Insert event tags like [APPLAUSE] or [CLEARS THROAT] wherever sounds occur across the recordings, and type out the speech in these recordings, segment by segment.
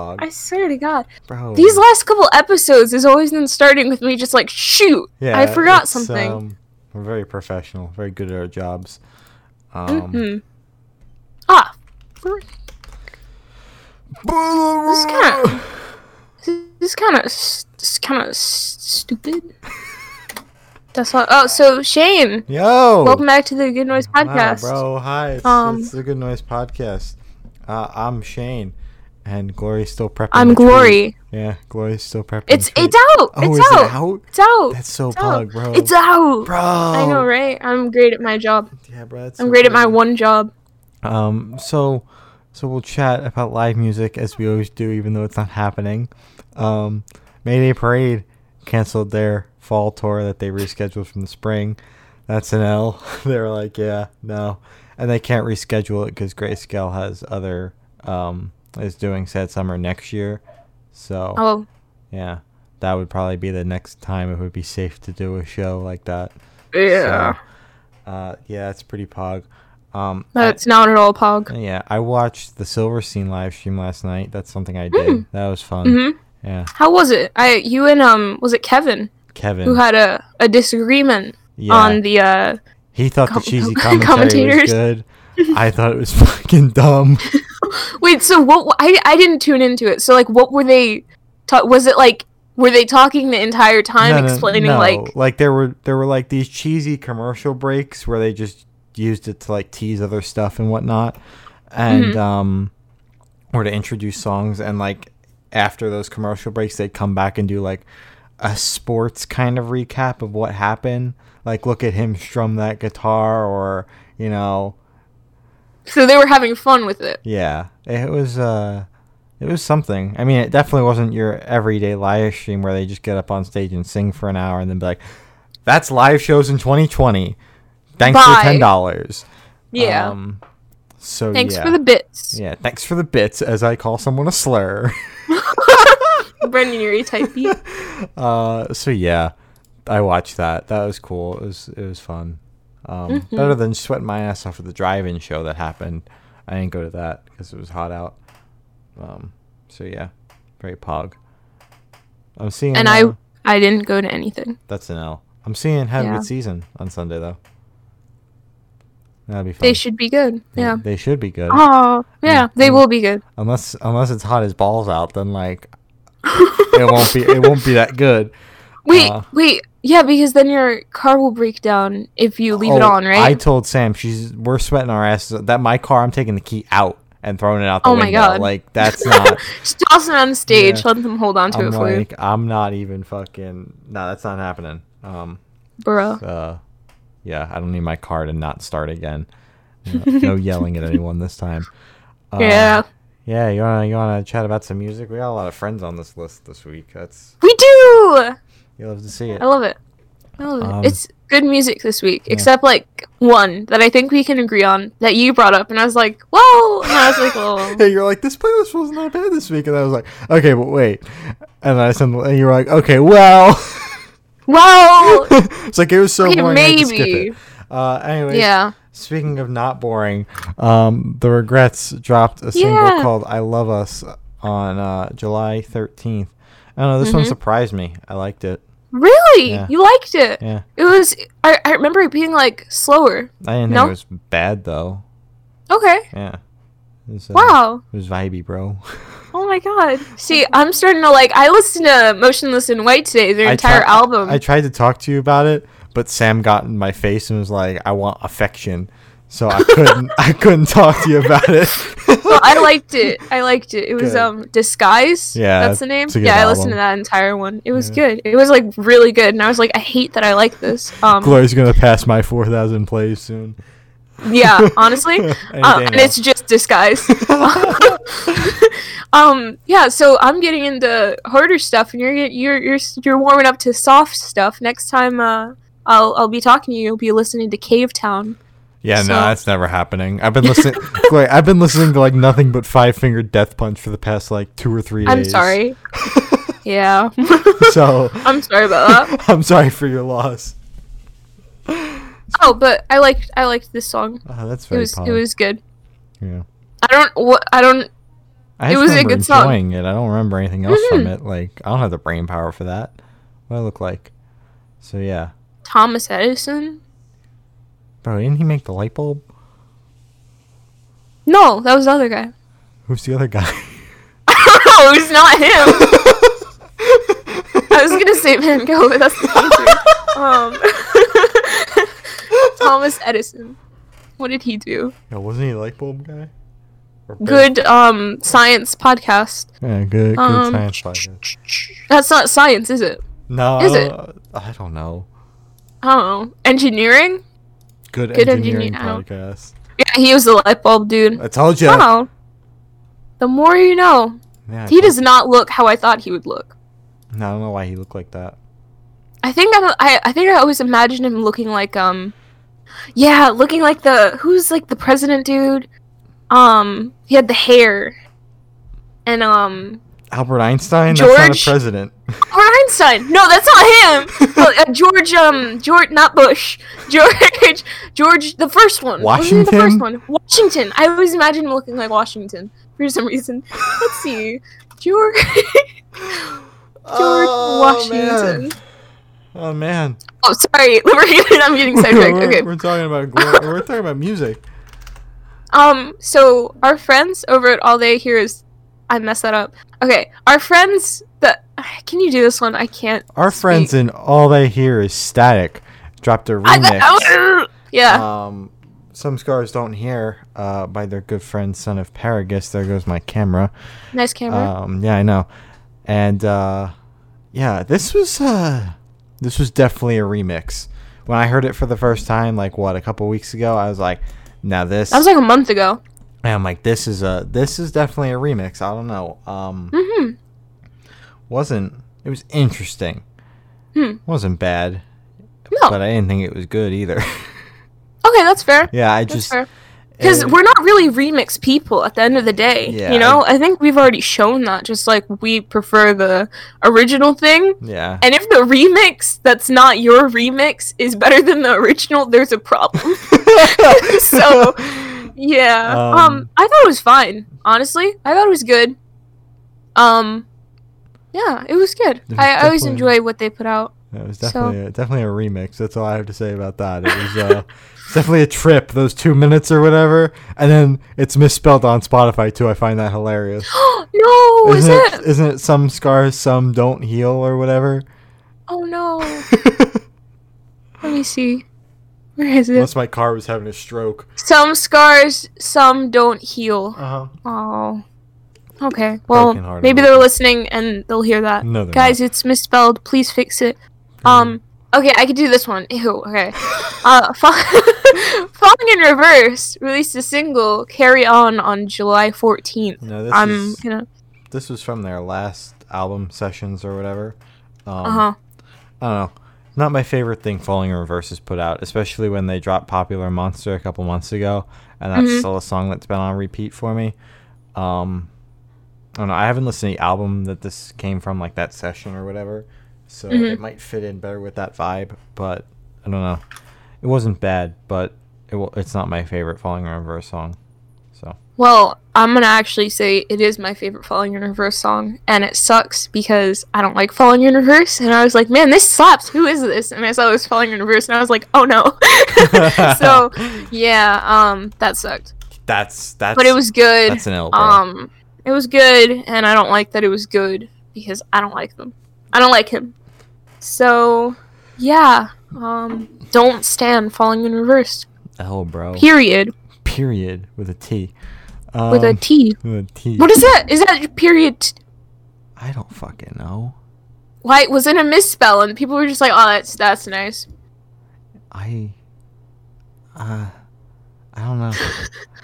I swear to God, bro. these last couple episodes has always been starting with me just like shoot. yeah, I forgot something. Um, we're very professional, very good at our jobs. Um, Mhm. Ah, this kind of this kind of this kind of stupid. [LAUGHS] That's all. Oh, so Shane, Yo, welcome back to the Good Noise Wow, podcast. bro. Hi, it's, Um, it's the Good Noise podcast. Uh, I'm Shane, and Glory's still prepping. I'm. Glory. Yeah, Glory's still prepping. It's it's out. Oh, it's out. it out? It's out. That's so It's bro. It's out. bro. I know, right? I'm great at my job. Yeah, bro. I'm so great at my one job. Um, so, so we'll chat about live music as we always do, even though it's not happening. Um, Mayday Parade canceled their fall tour that they rescheduled from the spring. That's an L. [LAUGHS] they were like, yeah, no, and they can't reschedule it because Grayscale has other um is doing Sad Summer next year. So Oh, yeah, that would probably be the next time it would be safe to do a show like that. yeah. So, uh, yeah, it's pretty pog. Um, I- That's not at all Pog. yeah, I watched the Silverstein live stream last night. That's something I did. Mm. That was fun. hmm Yeah, How was it? I you and um was it Kevin Kevin. who had a, a disagreement yeah, on the uh he thought com- the cheesy com- [LAUGHS] commentary was commentators. good. [LAUGHS] I thought it was fucking dumb. [LAUGHS] [LAUGHS] Wait, so what I I didn't tune into it. So like what were they ta- was it like were they talking the entire time No, no, explaining no. like like there were there were like these cheesy commercial breaks where they just used it to like tease other stuff and whatnot, and Mhm. um, or to introduce songs and like after those commercial breaks they'd come back and do like a sports kind of recap of what happened. Like look at him strum that guitar or you know so they were having fun with it. yeah it was uh it was something i mean it definitely wasn't your everyday live stream where they just get up on stage and sing for an hour and then be like that's live shows in 2020 thanks Bye. for ten dollars Yeah. um so Thanks yeah. for the bits. yeah thanks for the bits as i call someone a slur [LAUGHS] Brendon Urie type beat. [LAUGHS] uh so yeah i watched that that was cool it was it was fun um Mhm. better than sweating my ass off at the drive-in show that happened i didn't go to that because it was hot out um so yeah very pog i'm seeing And uh, I I didn't go to anything. that's an l i'm seeing have a good season on sunday though that'd be fun They should be good. Yeah. they should be good Oh, yeah, they Mm. will be good. unless unless it's hot as balls out then like [LAUGHS] it won't be it won't be that good Wait, Uh, wait. Yeah, because then your car will break down if you leave it Oh, on, right? I told Sam she's we're sweating our asses. That my car, I'm taking the key out and throwing it out the Oh my. God. Like that's [LAUGHS] not. Just toss it on the stage. Yeah. Let them hold on to I'm it for you, I'm not even fucking. No, that's not happening. Um. bro. Uh. Yeah, I don't need my car to not start again. No, no yelling at anyone this time. [LAUGHS] Uh, yeah, Yeah, you wanna you wanna chat about some music? We got a lot of friends on this list this week. That's we do. You love to see it. I love it. I love Um, it. It's good music this week, yeah. except like one that I think we can agree on that you brought up, and I was like, "Whoa!" And I was like, "Well, [LAUGHS] Yeah, you're like this playlist was not bad this week, and I was like, okay, but wait, and I sent, and you were like, okay, well, [LAUGHS] well, [LAUGHS] it's like it was so Okay, boring. I had to skip maybe. it. Uh, anyways, Yeah. Speaking of not boring, um, the Regrets dropped a single Yeah. called "I Love Us" on uh, July 13th. I don't know. This one Mhm. surprised me. I liked it. Really? Yeah. You liked it? Yeah, It was. I, I remember it being like slower. I didn't No? think it was bad though. Okay. Yeah, it was, uh, Wow. it was vibey, bro. Oh my god. [LAUGHS] See, I'm starting to like. I listened to Motionless in White today, their I entire album. I tried to talk to you about it, but Sam got in my face and was like, "I want affection," so I couldn't. [LAUGHS] I couldn't talk to you about it. well, I liked it. I liked it. It was Good. um Disguise. Yeah, that's the name. it's a good Yeah, I listened to that entire one. It was Yeah. good. It was like really good, and I was like, I hate that I like this. Um, Glory's gonna pass my four thousand plays soon. yeah, [LAUGHS] honestly, uh, and it's just Disguise. [LAUGHS] um, yeah. So I'm getting into harder stuff, and you're you're you're you're warming up to soft stuff. Next time, uh, I'll I'll be talking to you. You'll be listening to Cavetown. Yeah, So- no, that's never happening. I've been listening. [LAUGHS] [LAUGHS] Glory, I've been listening to like nothing but Five Finger Death Punch for the past like two or three days. I'm sorry. [LAUGHS] yeah. So I'm sorry about that. I'm sorry for your loss. Oh, but I liked I liked this song. Oh, that's It was pog. it was good. Yeah. I don't what I don't I It just was a good song. enjoying it. I don't remember anything else from Mhm. it. Like I don't have the brain power for that. What I look like? So yeah, Thomas Edison? Didn't he make the light bulb? No, that was the other guy. Who's the other guy? oh, [LAUGHS] [LAUGHS] it was not him. I was gonna say Van Gogh, but that's the answer. Um, [LAUGHS] Thomas Edison. What did he do? yeah, wasn't he a light bulb guy? Good um science podcast. Yeah, good, good Um, science podcast. That's not science, is it? No, is it? I don't know. I don't know. Engineering? Good, Good engineering engineer- podcast. Yeah, he was the light bulb dude. I told you. Wow. The more you know. Yeah, He does not look how I thought he would look. No, I don't know why he looked like that. I think I, I I think I always imagined him looking like um yeah, looking like the who's like the president dude. Um he had the hair. And um Albert Einstein. That's not a president. or Einstein. No, that's not him. [LAUGHS] Oh, uh, George um George not Bush. [LAUGHS] George George the first one. Wasn't the first Washington? one? Washington. I always imagined him looking like Washington for some reason. Let's see. George [LAUGHS] George Washington. Oh man. Oh, sorry. I'm getting sidetracked. we're, Okay. we're talking about we're talking about music. Um, so our friends over at All Day here is I messed that up. Okay, our friends that [SIGHS] can you do this one? I can't. Our friends and all they hear is static. Dropped a remix. [LAUGHS] yeah. Um, some scars don't hear. Uh, by their good friend son of Paragus. There goes my camera. nice camera. Um, yeah, I know. And uh, yeah, this was uh, this was definitely a remix. When I heard it for the first time, like what a couple weeks ago, I was like, "Now this." that was like a month ago. And I'm like, "This is a this is definitely a remix." I don't know. Um, mm-hmm. wasn't it was interesting. Hmm. Wasn't bad, No. but I didn't think it was good either. [LAUGHS] Okay, that's fair. yeah, I That's just. Because we're not really remix people at the end of the day. Yeah, You know, I, think we've already shown that. Just like we prefer the original thing. yeah. And if the remix that's not your remix is better than the original, there's a problem. [LAUGHS] [LAUGHS] so yeah um, Um, i thought it was fine honestly i thought it was good um yeah it was good It was i, I always enjoy what they put out It was So- definitely a, definitely a remix. That's all I have to say about that. It was uh, [LAUGHS] definitely a trip. Those two minutes or whatever, and then it's misspelled on Spotify too. I find that hilarious. [GASPS] no is isn't it? it? Isn't it some scars some don't heal or whatever? oh no [LAUGHS] let me see where is it Unless my car was having a stroke. some scars some don't heal Uh huh. oh okay well maybe they're listening and they'll hear that No, they're guys it's misspelled please fix it Um. Okay, I could do this one. Ew. Okay. Uh, [LAUGHS] Falling in Reverse released a single, "Carry On," on July fourteenth. No, this I'm is gonna. this was from their last album sessions or whatever. Um, Uh huh. I don't know. Not my favorite thing Falling in Reverse has put out, especially when they dropped Popular Monster a couple months ago, and that's Mhm. still a song that's been on repeat for me. Um, I don't know. I haven't listened to the album that this came from, like that session or whatever, so Mhm. it might fit in better with that vibe. But I don't know. It wasn't bad, but it wa it's not my favorite Falling in Reverse song. Well, I'm gonna actually say it is my favorite Falling in Reverse song, and it sucks because I don't like Falling in Reverse, and I was like, man, this slaps. Who is this? And I saw it was Falling in Reverse, and I was like, oh no. [LAUGHS] so yeah, um, that sucked. that's that's. But it was good. that's an L, bro. Um, it was good, and I don't like that it was good because I don't like them. I don't like him. So, yeah. Um, don't stand falling in reverse. L, bro. Period. Period with a T. With a Um, With a T. What is that? Is that period? T- I don't fucking know. Why was it a misspell? And people were just like, "Oh, that's that's nice." I uh I don't know. [LAUGHS]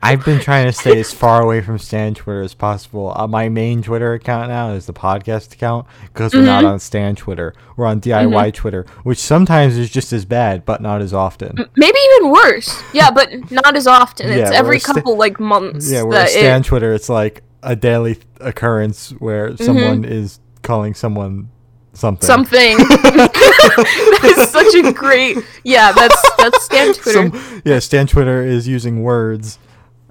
I've been trying to stay as far away from Stan Twitter as possible. Uh, my main Twitter account now is the podcast account because we're not Mhm. on Stan Twitter. We're on DIY Twitter, which sometimes is just as bad, but not as often. Maybe even worse. Yeah, but not as often. It's Yeah, every we're sta- couple like months. Yeah, we're that Stan it, Twitter. It's like a daily th- occurrence where Mm-hmm. someone is calling someone something. something. [LAUGHS] that is such a great. Yeah, that's that's Stan Twitter. Some- yeah, Stan Twitter is using words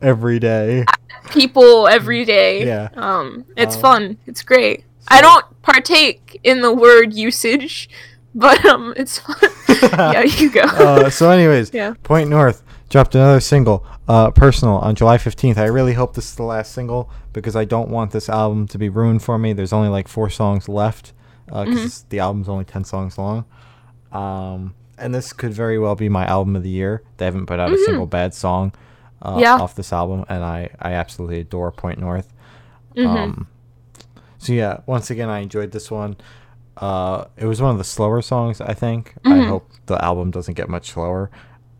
every day. people every day. Yeah. Um, it's Um, fun. It's great. I don't partake in the word usage, but um, it's fun. [LAUGHS] yeah, you go. [LAUGHS] uh, so, anyways, Yeah. Point North dropped another single, uh, "Personal," on July fifteenth. I really hope this is the last single because I don't want this album to be ruined for me. There's only like four songs left because the album's only ten songs long. Um, and this could very well be my album of the year. They haven't put out a single bad song uh, Yeah. off this album, and I I absolutely adore Point North. Mhm. Um, so yeah, once again, I enjoyed this one. Uh, it was one of the slower songs, I think. I Mhm. hope the album doesn't get much slower.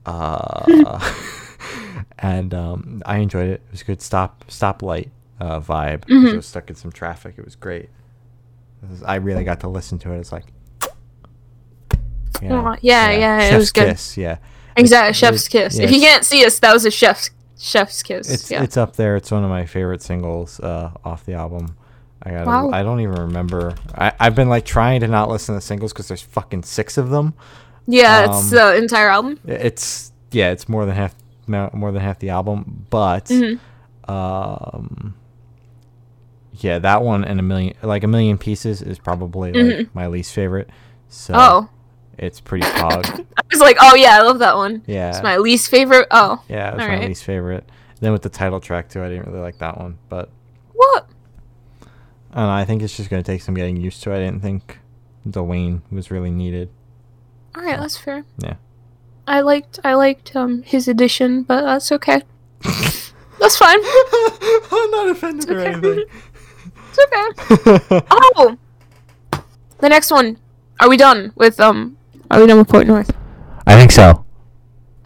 Uh, [LAUGHS] and um, I enjoyed it. It was a good stop stoplight uh, vibe. Mhm. I was stuck in some traffic. It was great. It was- I really got to listen to it. It's like, [TSK] you Aw, yeah, yeah, it Chef's was good. Kiss, yeah. Exactly, It's- chef's kiss. yeah, if you can't see us, that was a chef's chef's kiss. It's yeah. it's up there. It's one of my favorite singles uh, off the album. I got. Wow. I don't even remember. I I've been like trying to not listen to singles because there's fucking six of them. yeah, it's um, the entire album. It's yeah. It's more than half mo- more than half the album, but Mhm. um. Yeah, that one and a million, like a million pieces, is probably like Mhm. my least favorite. So Oh, it's pretty pog. [LAUGHS] I was like, oh yeah, I love that one. Yeah. It's my least favorite. Oh, yeah, it was my Alright. least favorite. Then with the title track too, I didn't really like that one, but what? I don't know. I think it's just gonna take some getting used to. I didn't think Dwayne was really needed. All right, that's fair. Yeah. I liked I liked um his addition, but that's okay. [LAUGHS] that's fine. [LAUGHS] I'm not offended or anything. It's okay. Oh, the next one. Are we done with um? Are we done with Point North? I think so.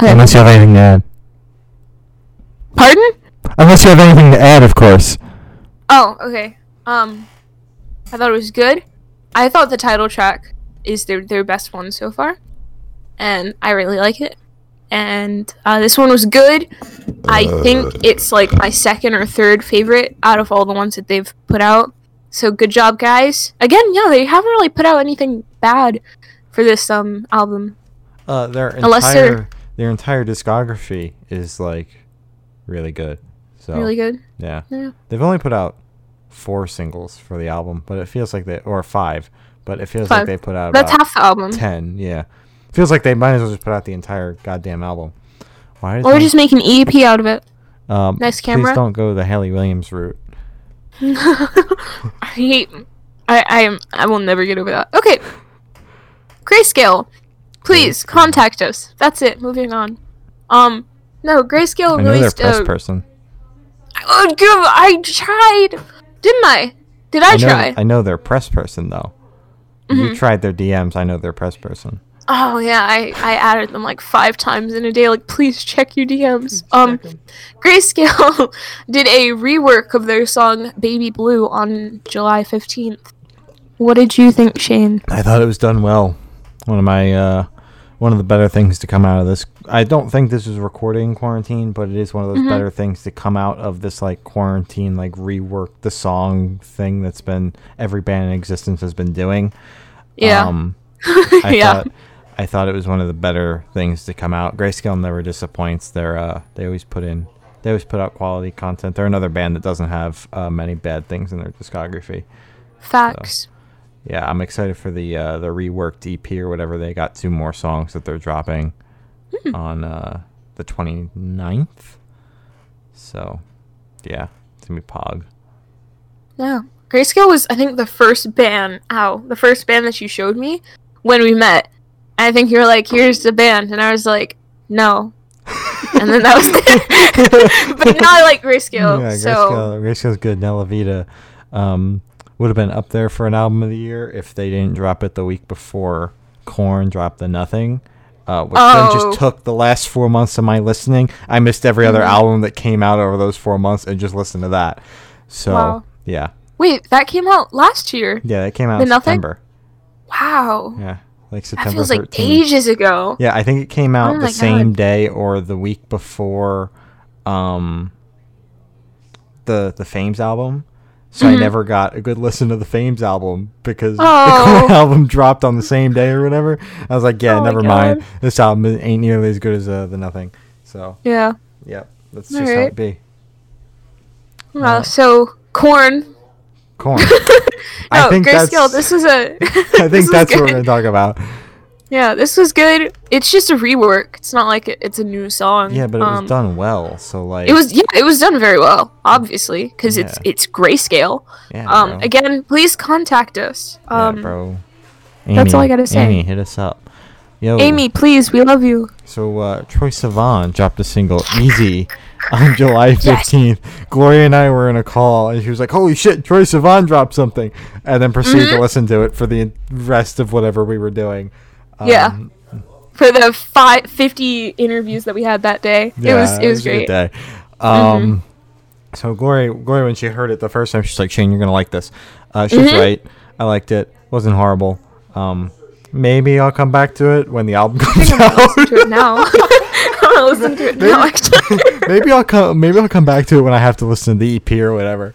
Okay. Unless you have anything to add. Pardon? Unless you have anything to add, of course. Oh, okay. Um, I thought it was good. I thought the title track is their their best one so far, and I really like it. And uh, this one was good. I think it's like my second or third favorite out of all the ones that they've put out. So good job, guys. Again, yeah, they haven't really put out anything bad for this um album. Uh, their entire their entire discography is like really good. So Really good. yeah, Yeah. they've only put out four singles for the album, but it feels like they or five, but it feels like they put out That's half the album. ten. Yeah, feels like they might as well just put out the entire goddamn album. Why Or they- just make an EP out of it. um, nice Please don't go the Hayley Williams route. [LAUGHS] I hate. I I am. I will never get over that. Okay. Grayscale, please Grayscale. contact us. That's it. Moving on. Um. No, Grayscale I know they're released. press a- person. Oh, give- I tried. Didn't I? Did I, know, try? I know they're press person though. You Mhm. tried their DMs. I know they're press person. Oh yeah, I I added them like five times in a day. Like, please check your DMs. Um, Grayscale [LAUGHS] did a rework of their song "Baby Blue" on July fifteenth. What did you think, Shane? I thought it was done well. One of my uh, one of the better things to come out of this. I don't think this is recording quarantine, but it is one of those Mhm. better things to come out of this like quarantine, like rework the song thing that's been every band in existence has been doing. Yeah. Um, [LAUGHS] I yeah. thought I thought it was one of the better things to come out. Grayscale never disappoints. They're uh, they always put in they always put out quality content. They're another band that doesn't have uh, many bad things in their discography. Facts. Yeah, I'm excited for the uh, the reworked EP or whatever. They got two more songs that they're dropping Hmm. on uh, the 29th. So, yeah, it's gonna be Pog. Yeah. Grayscale was, I think, the first band. Ow, the first band that you showed me when we met. I think you were like, "Here's the band," and I was like, "No." and then that was [LAUGHS] it. [LAUGHS] but now I like Grayscale. yeah, so Grayscale, Grayscale's good. Nella Vita um, would have been up there for an album of the year if they didn't drop it the week before Korn dropped the Nothing. Uh, which then Oh. just took the last four months of my listening. I missed every other Mhm. album that came out over those four months and just listened to that. So Wow. yeah, wait, that came out last year. yeah, that came out The in Nothing? September. Wow. Yeah, like September. that feels like 13th. ages ago. Yeah, I think it came out Oh the same God. day or the week before um the the Fames album. So I Mhm. never got a good listen to the Fames album because Oh. the Korn [LAUGHS] album dropped on the same day or whatever. I was like, yeah, Oh never mind. This album ain't nearly as good as uh, the Nothing. So, Yeah. yep, that's just how it be. Uh, so Korn. Korn. [LAUGHS] No, I think grayscale. that's. This was a. [LAUGHS] I think that's what we're gonna talk about. Yeah, this was good. It's just a rework. It's not like it, it's a new song. Yeah, but it was Um, done well. So like. It was yeah, it was done very well, obviously, because it's Yeah. it's grayscale. Yeah, Um, bro. again, please contact us. Yeah, Um, bro. that's all I gotta say. Amy, hit us up. Yo. Amy, please, we love you. So uh, Troye Sivan dropped a single "Easy" [LAUGHS] on July 15th. Yes. Gloria and I were in a call, and she was like, "Holy shit, Troye Sivan dropped something!" And then proceeded Mhm. to listen to it for the rest of whatever we were doing. Yeah. Um, For the five, 50 interviews that we had that day, it was it was a good great. day. Um, so Gloria, Gloria, when she heard it the first time, she's like, "Shane, you're gonna like this." Uh, she's Mhm. right. I liked it. wasn't horrible. Um, maybe I'll come back to it when the album comes think I'm gonna out. listen to it now. [LAUGHS] [LAUGHS] I'm listen to it now. [LAUGHS] Actually, maybe I'll come. Maybe I'll come back to it when I have to listen to the EP or whatever.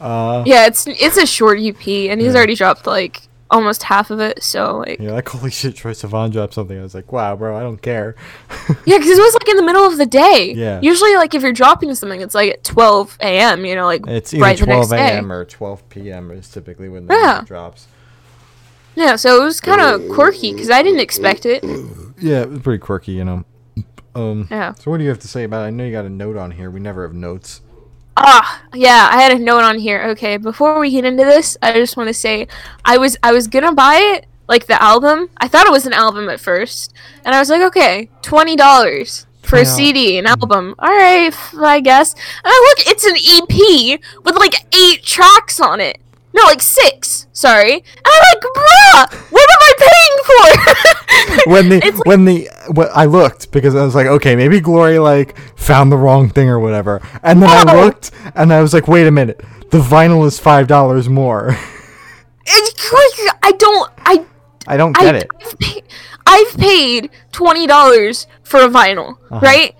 Uh, yeah, it's it's a short EP, and he's Yeah. already dropped like almost half of it. So like, You're like, holy shit, Troye Sivan dropped something. I was like, wow, bro, I don't care. [LAUGHS] Yeah, because it was like in the middle of the day. Yeah. Usually, like if you're dropping something, it's like at 12 a.m. You know, like It's either right the 12 next day. a.m. or 12 p.m. is typically when the Yeah. music drops. Yeah, so it was kind of quirky because I didn't expect it. Yeah, it was pretty quirky, you know. Um, Yeah. So what do you have to say about it? I know you got a note on here. We never have notes. Ah, yeah, I had a note on here. Okay, before we get into this, I just want to say I was I was gonna buy it, like the album. I thought it was an album at first, and I was like, okay, twenty dollars for a CD, an album. All right, I guess. And I look, it's an EP with like eight tracks on it. No, like six. Sorry. And I'm like, bruh, what am I paying for? [LAUGHS] When the like- when the when I looked because I was like, okay, maybe Glory like found the wrong thing or whatever, and then I looked and I was like, wait a minute, the vinyl is five dollars more. it's crazy. I don't. I I don't get I, it. I've, paid, I've paid twenty dollars for a vinyl, Uh-huh. right?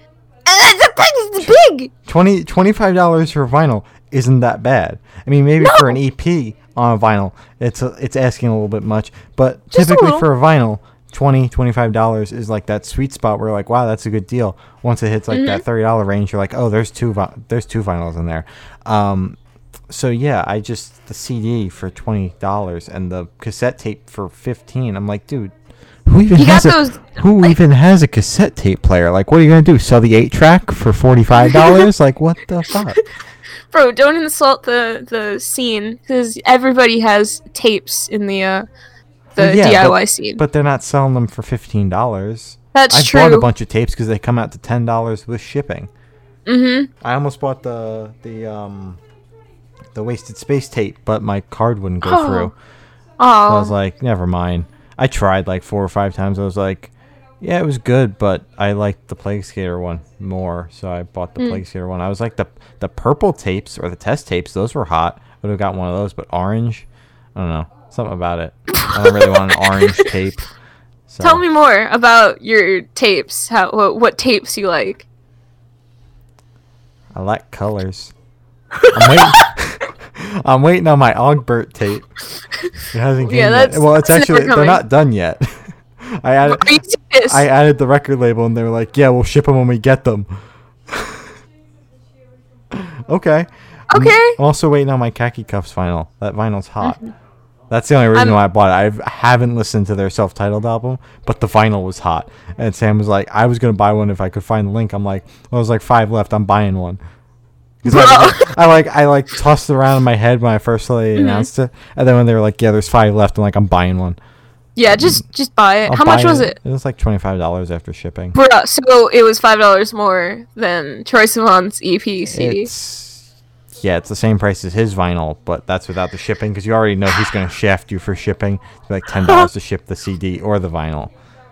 And the thing is big. 20 $25 for a vinyl isn't that bad. I mean, maybe for an EP on a vinyl, it's a, it's asking a little bit much, but Just typically little. for a vinyl, 20 $25 is like that sweet spot where like, wow, that's a good deal. Once it hits like that Mm-hmm. $30 range, you're like, oh, there's two vi- there's two vinyls in there. Um so yeah, I just the CD for $20 and the cassette tape for 15. I'm like, dude, who even You has got a, those, who like- even has a cassette tape player? Like, what are you gonna do? Sell the eight track for forty five dollars? [LAUGHS] like, what the fuck? Bro, don't insult the the scene because everybody has tapes in the uh the yeah, DIY but- scene. But they're not selling them for fifteen dollars. That's I true. bought a bunch of tapes because they come out to ten dollars with shipping. mm-hmm. I almost bought the the um the wasted space tape, but my card wouldn't go Oh. [GASPS] through. Oh, So I was like, never mind. I tried like four or five times. I was like, yeah, it was good, but I liked the Plague Skater one more, so I bought the Mm. Plague Skater one. I was like the the purple tapes or the test tapes; those were hot. I would have got one of those, but orange, I don't know, something about it. I don't really want an orange [LAUGHS] tape. So. tell me more about your tapes. How what, what tapes you like? I like colors. I'm waiting. [LAUGHS] I'm waiting on my Ogbert tape. It hasn't came Yeah, yet. Well, it's actually they're not done yet. [LAUGHS] I added. I added the record label and they were like, "Yeah, we'll ship them when we get them." [LAUGHS] okay. Okay. I'm also waiting on my khaki cuffs vinyl. That vinyl's hot. That's the only reason I'm- why I bought it. I haven't listened to their self-titled album, but the vinyl was hot. And Sam was like, "I was gonna buy one if I could find the link." I'm like, "Well, there's like five left. I'm buying one." [LAUGHS] 'Cause I, I like I like tossed it around in my head when I first they Mm-hmm. announced it, and then when they were like, "Yeah, there's five left," I'm like, "I'm buying one." Yeah, just just buy it. I'll How much buy was it? It was like twenty five dollars after shipping. Bruh, so it was five dollars more than Troye Sivan's EP CD. It's yeah, it's the same price as his vinyl, but that's without the shipping because you already know he's gonna [SIGHS] shaft you for shipping. It's like ten dollars to ship the CD or the vinyl.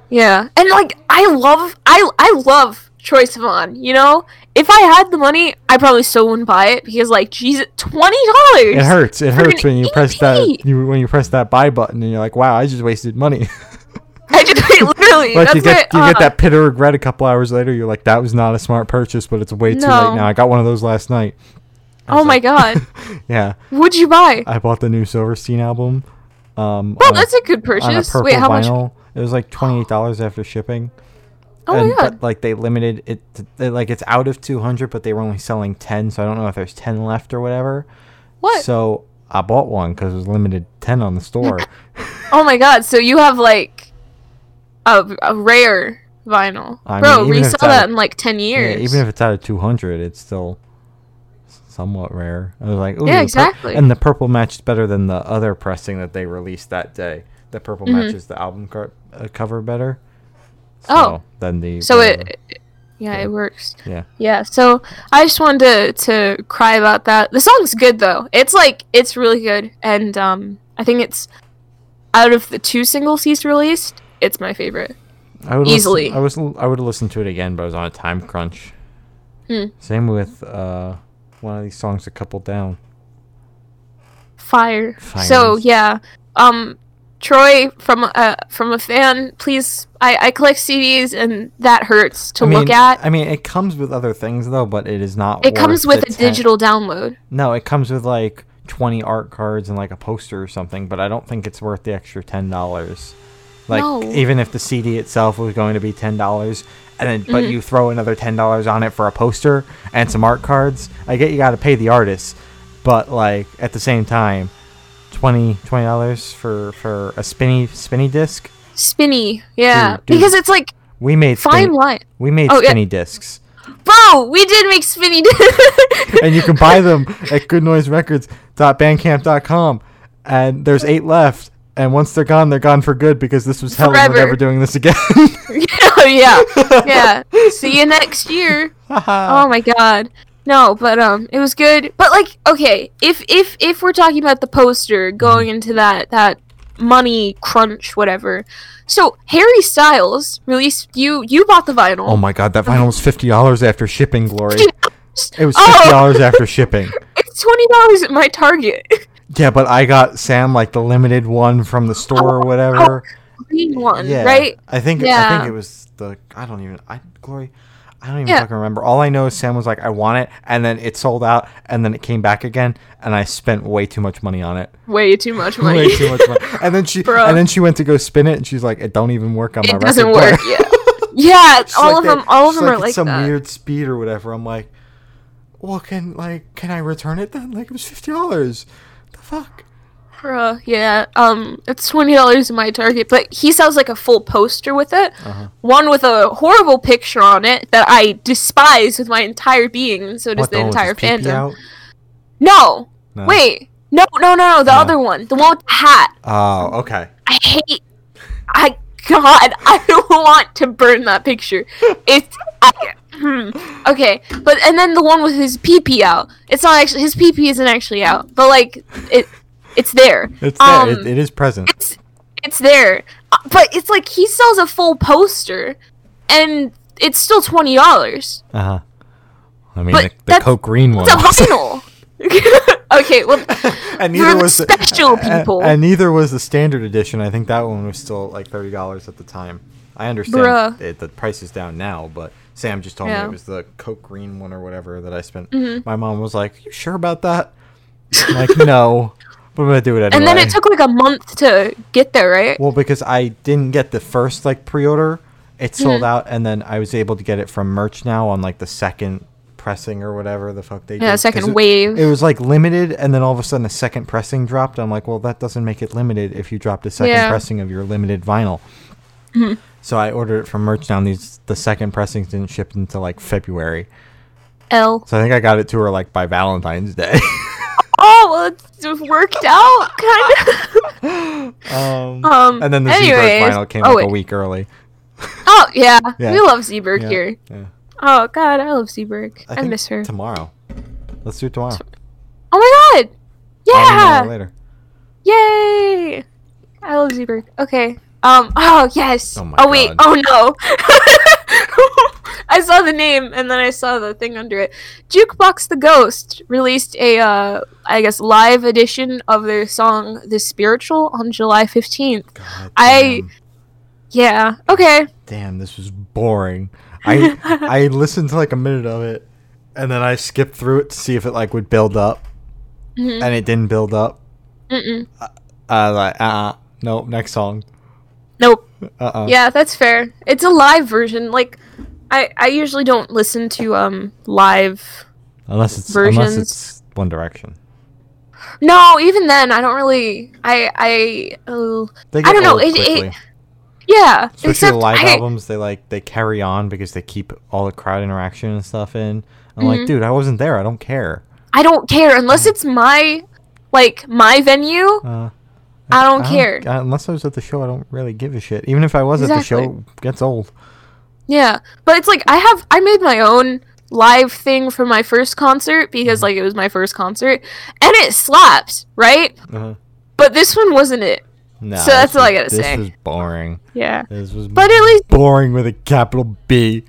Yeah, and like I love, I I love Troye Sivan. You know, if I had the money, I probably still wouldn't buy it because like, Jesus, twenty dollars. It hurts. It hurts when you press that you when you press that buy button and you're like, wow, I just wasted money. [LAUGHS] I just literally. like you get what, you get uh, that pit of regret a couple hours later. You're like, that was not a smart purchase, but it's way too No. late now. I got one of those last night. Oh my like- god, [LAUGHS] Yeah, would you buy? I bought the new Silverstein album. Um, Well, on a- that's a good on purchase. Wait, how much? It was like twenty eight dollars after shipping. Oh my God. But like they limited it, to, like it's out of 200, but they were only selling 10, so I don't know if there's 10 left or whatever. What? So I bought one because it was limited 10 on the store. [LAUGHS] Oh my god, so you have like a, a rare vinyl. I Bro, mean, resell that of- in like 10 yeah, years. even if it's out of 200, it's still somewhat rare. I was like, Ooh, Yeah, the pur- exactly. and the purple matched better than the other pressing that they released that day. The purple Mhm. matches the album car- uh, cover better. Oh. then the so whatever. it, yeah, it works. yeah. Yeah, so I just wanted to, to cry about that. The song's good though. It's like it's really good, and um, I think it's out of the two singles he's released, it's my favorite. I would Easily. Listen, I was I would have listened to it again, but I was on a time crunch. Hmm. Same with uh, one of these songs, a couple down. Fire. So yeah, um, Troye from a from a fan, please. I I collect CDs, and that hurts to I mean, look at. I mean, it comes with other things though, but it is not. It comes with a 10 digital download. No, it comes with like twenty art cards and like a poster or something, but I don't think it's worth the extra ten dollars. Like No. even if the CD itself was going to be ten dollars, and then but Mhm. you throw another ten dollars on it for a poster and some art cards, I get you got to pay the artist, but like at the same time, 20 dollars for for a spinny spinny disc. Spinny, yeah, Dude, dude. because it's like We made fine spinny, line. we made Oh, yeah. spinny discs. Bro, we did make spinny. discs. [LAUGHS] and you can buy them [LAUGHS] at goodnoiserecords.bandcamp.com. And there's eight left. And once they're gone, they're gone for good because this was hell and we're never doing this again. [LAUGHS] Oh, yeah, yeah. See you next year. Oh my god. No, but um it was good. But like okay, if if if we're talking about the poster going into that that money crunch whatever. So Harry Styles released you you bought the vinyl. oh my god, that vinyl was fifty dollars after shipping, Glory. It was Oh! fifty dollars after shipping. [LAUGHS] It's $20 at my Target. Yeah, but I got Sam like the limited one from the store or whatever. Green one, yeah, right? I think yeah. I think it was the I don't even I Glory. I don't even Yeah. fucking remember. All I know is Sam was like, "I want it," and then it sold out, and then it came back again, and I spent way too much money on it. Way too much [LAUGHS] money. Way too much money. [LAUGHS] And then she Bro. and then she went to go spin it, and she's like, "It don't even work on my it doesn't player." work. Yeah. [LAUGHS] Yeah, all like of that- them all of them are like some that. weird speed or whatever. I'm like, well, can like can I return it then? Like it was fifty dollars. The fuck. Bruh, yeah. Um, it's twenty dollars in my Target, but he sells like a full poster with it. Uh-huh. One with a horrible picture on it that I despise with my entire being, and so does What the with entire fandom. No, No. wait, no, no, no, no, the No. other one, the one with the hat. Oh, okay. I hate. I God, [LAUGHS] I don't want to burn that picture. It's I, hmm. okay, but and then the one with his pee pee out. It's not actually his pee pee isn't actually out, but like it, it's there. It's there. Um, it, it is present. it's it's there, Uh, but it's like he sells a full poster, and it's still twenty dollars. Uh huh. I mean, but the, the Coke Green one. It's a vinyl. [LAUGHS] okay, well, [LAUGHS] and for the special [LAUGHS] people. And, neither was the standard edition. I think that one was still like thirty dollars at the time. I understand it, the price is down now, but Sam just told me it was the Coke Green one or whatever that I spent. Mhm. My mom was like, "You sure about that?" I'm like, no, but I'm gonna do it anyway. and then it took like a month to get there, right? well because I didn't get the first like pre-order. It sold Mhm. out, and then I was able to get it from merch now on like the second pressing or whatever the fuck they Yeah, did. second it- wave. it was like limited, and then all of a sudden a second pressing dropped. I'm like, well, that doesn't make it limited if you dropped a second Yeah. pressing of your limited vinyl. Mhm. So I ordered it from merch. Now these the second pressings didn't ship until like February. L. So I think I got it to her like by Valentine's Day. [LAUGHS] It's worked out, kind of. [LAUGHS] um, Um, and then the anyways- Z-Bird vinyl came oh, like a week early. oh yeah, [LAUGHS] Yeah. we love Zeeberg Yeah, here. yeah. Oh god, I love Zeeberg. I, think miss her. Tomorrow. Let's do it tomorrow. Oh my god! I'll email her Yeah! later. Yay! I love Zeeberg. Okay. Um. Oh yes. Oh my oh wait. God. Oh no. [LAUGHS] [LAUGHS] I saw the name and then I saw the thing under it. Jukebox the Ghost released a, uh, I guess, live edition of their song "The Spiritual" on July fifteenth. God I- Yeah. Okay. Damn, this was boring. I [LAUGHS] I listened to like a minute of it, and then I skipped through it to see if it like would build up, Mhm. and it didn't build up. Mm-mm. I was like, uh, uh nope, next song. Nope. Uh-uh. Yeah, that's fair. It's a live version. Like, I I usually don't listen to um live. Unless it's unless it's One Direction. No, even then, I don't really. I I. Uh, They I don't know, it- it- yeah. Especially except the live I, albums, they like they carry on because they keep all the crowd interaction and stuff in. I'm Mhm. like, dude, I wasn't there. I don't care. I don't care unless it's my like my venue. Uh, I don't care. uh, unless I was at the show, I don't really give a shit. Even if I was at the show, it gets old. Yeah, but it's like I have I made my own live thing for my first concert because like it was my first concert and it slaps, right? Uh-huh. But this one wasn't it. Nah, So that's all I gotta say. this say. was boring. Yeah. This was But at least boring with a capital B.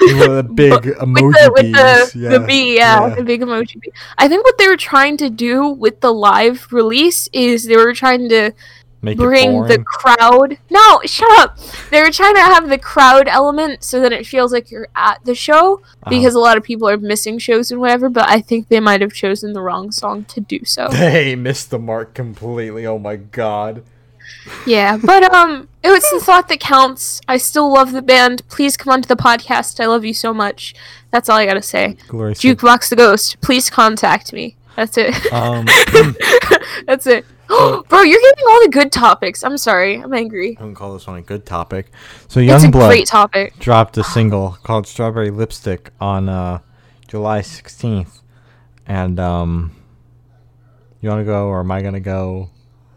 with a [LAUGHS] big emoji with the, with the, yeah. the B, yeah, the big emoji bee. I think what they were trying to do with the live release is they were trying to Make bring the crowd. No, shut up. They were trying to have the crowd element so that it feels like you're at the show Uh-huh. because a lot of people are missing shows and whatever. But I think they might have chosen the wrong song to do so. [LAUGHS] They missed the mark completely. Oh my god. yeah, but [LAUGHS] um, it was the thought that counts. I still love the band. Please come onto the podcast. I love you so much. That's all I gotta say. Said- Jukebox the Ghost, please contact me. That's it. Um, [LAUGHS] That's it. [GASPS] Bro, you're getting all the good topics. I'm sorry. I'm angry. I wouldn't call this one a good topic. So It's a Yungblud great topic. dropped a single called "Strawberry Lipstick" on uh, July 16th, and um, you want to go or am I gonna go?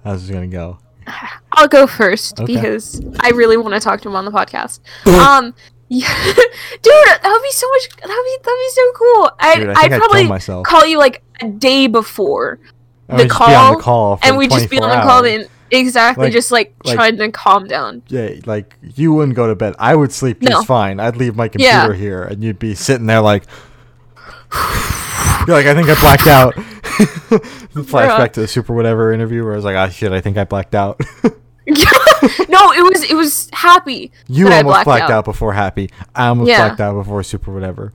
How's this gonna go? [LAUGHS] I'll go first Okay. because I really want to talk to him on the podcast. [LAUGHS] um, yeah, [LAUGHS] dude, that would be so much. That'd be that'd be so cool. I Dude, I I'd probably call you like a day before the call, the call, and we just be on 24 the call and exactly Like- just like, like- trying to calm down. Yeah, like you wouldn't go to bed. I would sleep just No. fine. I'd leave my Yeah. computer here, and you'd be sitting there like, you're [SIGHS] like, I think I blacked out. [LAUGHS] Flashback to the super whatever interview where I was like, ah, shit, I think I blacked out. [LAUGHS] [LAUGHS] no, it was it was happy. you almost blacked blacked out. out. before Happy. I almost Yeah. blacked out before super whatever.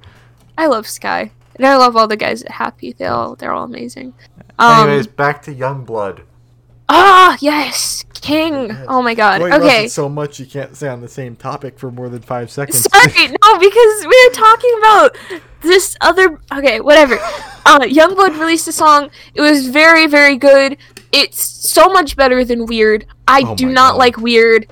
I love Sky. And I love all the guys at Happy. They all they're all amazing. Um, Anyways, back to Yungblud. Ah, yes, King. Oh my God. Boy, okay. so much you can't stay on the same topic for more than five seconds. Sorry, no, [LAUGHS] because we were talking about this other. Okay, whatever. [LAUGHS] Uh, Yungblud released a song. It was very, very good. It's so much better than Weird. I Oh do not God. like Weird.